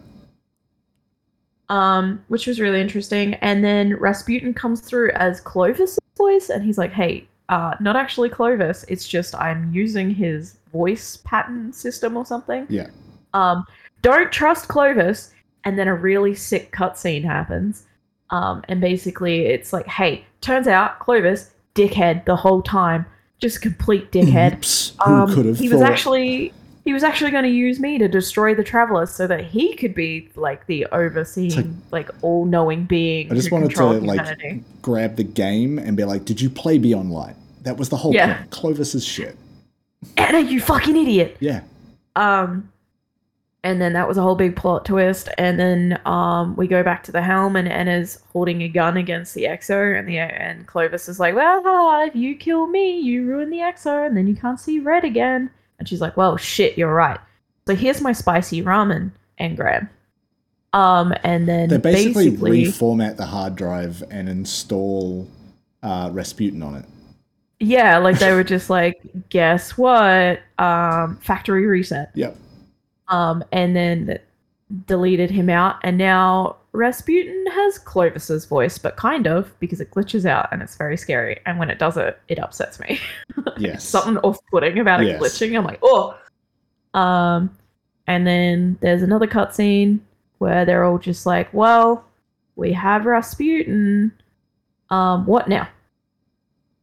Um, which was really interesting. And then Rasputin comes through as Clovis' voice, and he's like, "Hey, uh, not actually Clovis. It's just I'm using his voice pattern system or something. Yeah. Um, don't trust Clovis." And then a really sick cutscene happens. Um, and basically, it's like, "Hey, turns out Clovis, dickhead the whole time, just complete dickhead." Oops. Who Um, he thought? was actually he was actually going to use me to destroy the travelers so that he could be like the overseeing like, all-knowing being I just wanted to controlled like grab the game and be like, "Did you play Beyond Light?" That was the whole Yeah. point. Clovis is shit. Ana you fucking idiot Yeah. um and then that was a whole big plot twist. And then um we go back to the helm and Ana's holding a gun against the exo and the and Clovis is like well if you kill me you ruin the exo and then you can't see red again. And she's like well shit you're right. So here's my spicy ramen engram um and then They basically, basically, reformat the hard drive and install uh, Rasputin on it. yeah like they were just like guess what? Um factory reset. Yep. Um, and then deleted him out. And now Rasputin has Clovis's voice, but kind of because it glitches out and it's very scary. And when it does it, it upsets me. Yes. Something off-putting about it Yes. glitching. I'm like, oh. Um, and then there's another cutscene where they're all just like, well, we have Rasputin. Um, what now?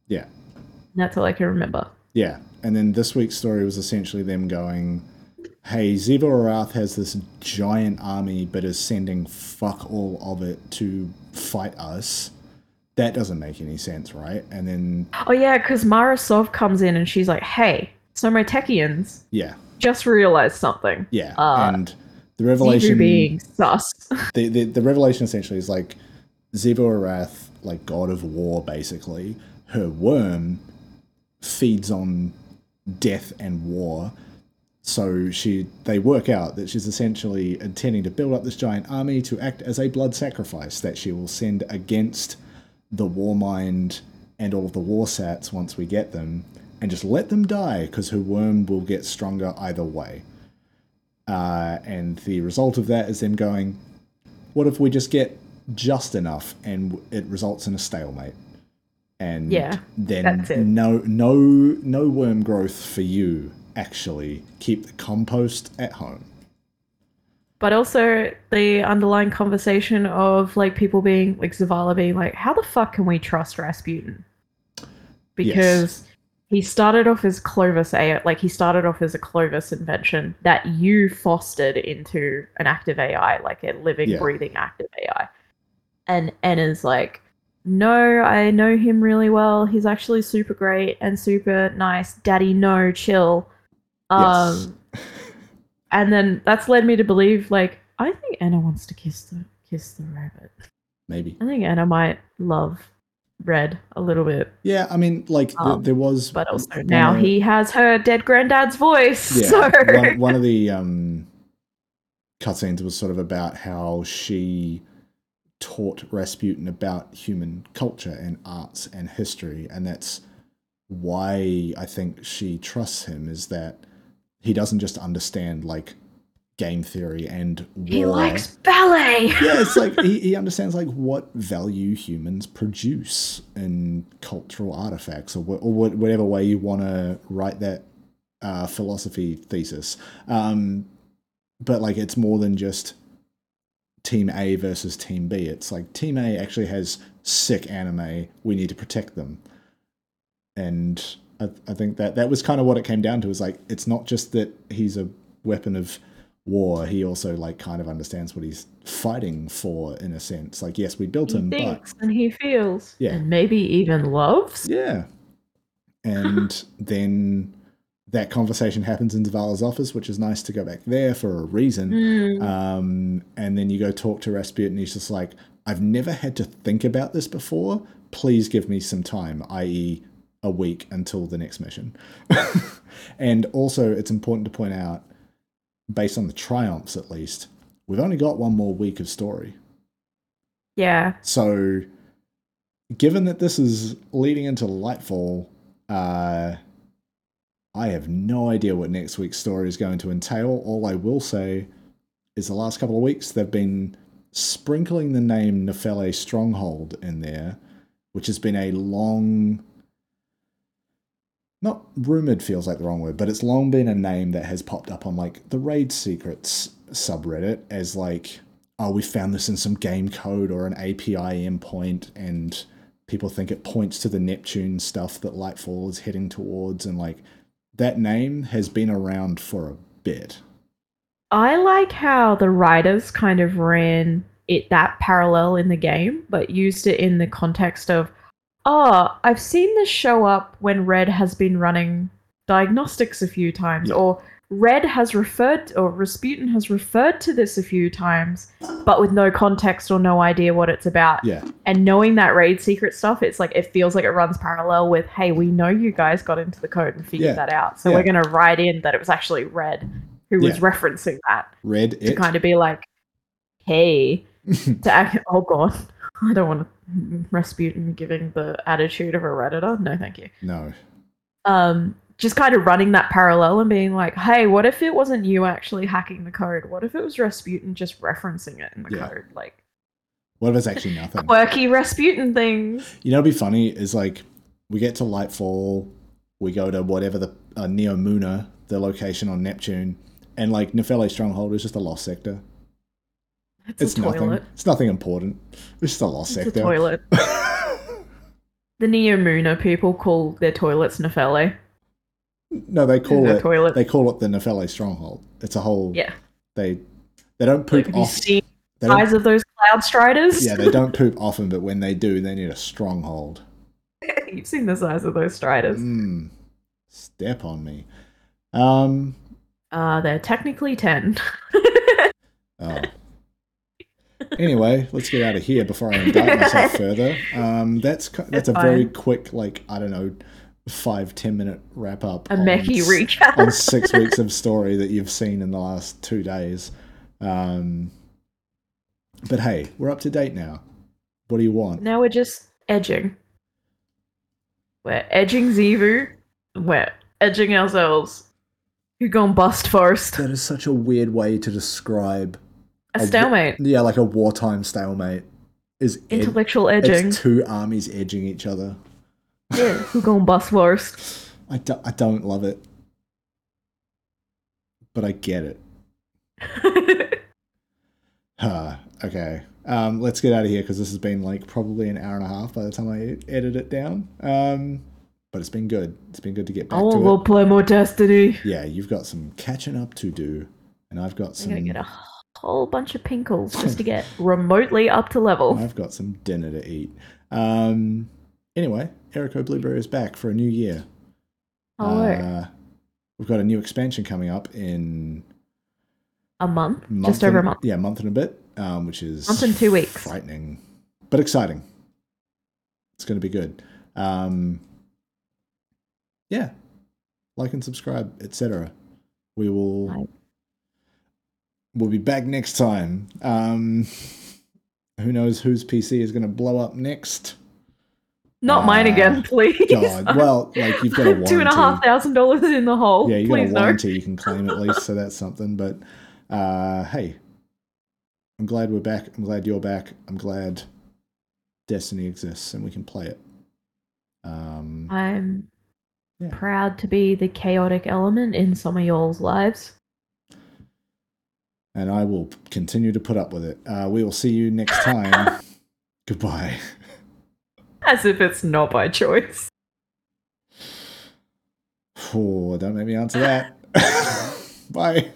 Yeah. And that's all I can remember. Yeah. And then this week's story was essentially them going, hey, Xivu Arath has this giant army but is sending fuck all of it to fight us. That doesn't make any sense, right? And then, Oh yeah, because Mara Sov comes in and she's like, hey, so my Techeuns yeah, just realized something. yeah. Uh, and the Xivu revelation. being sus. the, the the revelation essentially is like Xivu Arath, like god of war, basically. Her worm feeds on death and war. So she they work out that she's essentially intending to build up this giant army to act as a blood sacrifice that she will send against the war mind and all of the war sats once we get them and just let them die because her worm will get stronger either way. Uh, and the result of that is them going, what if we just get just enough and it results in a stalemate? And Yeah, then that's it. no no no worm growth for you actually. Keep the compost at home. But also the underlying conversation of like people being like Zavala being like, how the fuck can we trust Rasputin? Because he started off as Clovis AI, like he started off as a Clovis invention that you fostered into an active AI, like a living, Yeah. breathing active AI. And Ana's like, no, I know him really well. He's actually super great and super nice. Daddy, no, chill. Um, Yes. and then that's led me to believe like I think Ana wants to kiss the kiss the rabbit. Maybe. I think Ana might love Red a little bit, Yeah, I mean, like th- Um, there was, but also now of- he has her dead granddad's voice. yeah, so one, one of the um, cutscenes was sort of about how she taught Rasputin about human culture and arts and history, and that's why I think she trusts him is that he doesn't just understand like game theory and war. he likes ballet. yeah, it's like he, he understands like what value humans produce in cultural artifacts or, wh- or wh- whatever way you want to write that uh, philosophy thesis. Um, but like it's more than just team A versus team B. It's like team A actually has sick anime. We need to protect them. And I, I think that that was kind of what it came down to. Is like it's not just that he's a weapon of war. He also like kind of understands what he's fighting for in a sense. Like yes, we built He him, but thinks and he feels. Yeah. And maybe even loves. Yeah. And then that conversation happens in Zavala's office, which is nice to go back there for a reason. Mm. Um, and then you go talk to Rasputin. He's just like, I've never had to think about this before. Please give me some time, i.e., a week until the next mission. and also, it's important to point out, based on the triumphs at least, we've only got one more week of story. yeah. So, given that this is leading into Lightfall, uh, I have no idea what next week's story is going to entail. All I will say is the last couple of weeks they've been sprinkling the name Nefele Stronghold in there, which has been a long. Not rumored feels like the wrong word, but it's long been a name that has popped up on like the Raid Secrets subreddit as like oh, we found this in some game code or an API endpoint, and people think it points to the Neptune stuff that Lightfall is heading towards, and like that name has been around for a bit. I like how the writers kind of ran it that parallel in the game, but used it in the context of, oh, I've seen this show up when Red has been running diagnostics a few times, or Red has referred, or Rasputin has referred to this a few times, but with no context or no idea what it's about. Yeah, And knowing that raid secret stuff, it's like it feels like it runs parallel with, hey, we know you guys got into the code and figured Yeah. that out, so Yeah. we're gonna write in that it was actually Red who was Yeah. referencing that Red to It. kind of be like, hey, to act. Oh god, I don't want to Rasputin giving the attitude of a redditor. No, thank you. no, Um, just kind of running that parallel and being like, hey, what if it wasn't you actually hacking the code? What if it was Rasputin just referencing it in the Yeah. code, like what if it's actually nothing? quirky Rasputin things? You know, what'd be funny is like we get to Lightfall, we go to whatever the uh, Neomuna, the location on Neptune, and like Nefele Stronghold is just a lost sector. It's, It's a nothing. toilet. It's nothing important. It's just a lost It's sector. a toilet. The Neomuna people call their toilets Nefele. no, they call it. toilet. They call it the Nefele Stronghold. It's a whole. yeah. They they don't poop have you off. seen the size of those cloud striders? yeah, they don't poop often, but when they do, they need a stronghold. You've seen the size of those striders. Mm, step on me. Um. Uh, they're technically 10. Oh. Anyway, let's get out of here before I indict myself further. Um, that's that's It's a very quick, like I don't know, five ten minute wrap up. A on recap. on six weeks of story that you've seen in the last two days. Um, but hey, we're up to date now. What do you want? now we're just edging. We're edging Xivu. We're edging ourselves. You're going bust first? That is such a weird way to describe. A stalemate. yeah, like a wartime stalemate. Is ed- Intellectual edging. it's two armies edging each other. yeah. Who gone bust? I, do, I don't love it, but I get it. Huh. Okay. Um, let's get out of here because this has been like probably an hour and a half by the time I edit it down. Um, but it's been good. It's been good to get back oh, to we'll play more Destiny. Yeah, you've got some catching up to do, and I've got I'm some. gonna get a whole bunch of pinkles just to get remotely up to level. I've got some dinner to eat. Um, anyway, Erico Blueberry is back for a new year. Oh, Uh, we've got a new expansion coming up in a month, month just over a month. Yeah, month and a bit, um, which is Month and two weeks. Frightening, but exciting. It's going to be good. Um, yeah, like and subscribe, etc. We will. We'll be back next time. Um, who knows whose PC is going to blow up next? Not mine Ah, again, please. God, well, like you've got a warranty. Two and a half thousand dollars in the hole. Yeah, you got please a no. warranty you can claim at least, so that's something. But uh, hey, I'm glad we're back. I'm glad you're back. I'm glad Destiny exists and we can play it. Um, I'm Yeah. proud to be the chaotic element in some of y'all's lives. And I will continue to put up with it. Uh, we will see you next time. Goodbye. As if it's not by choice. Oh, don't make me answer that. Bye.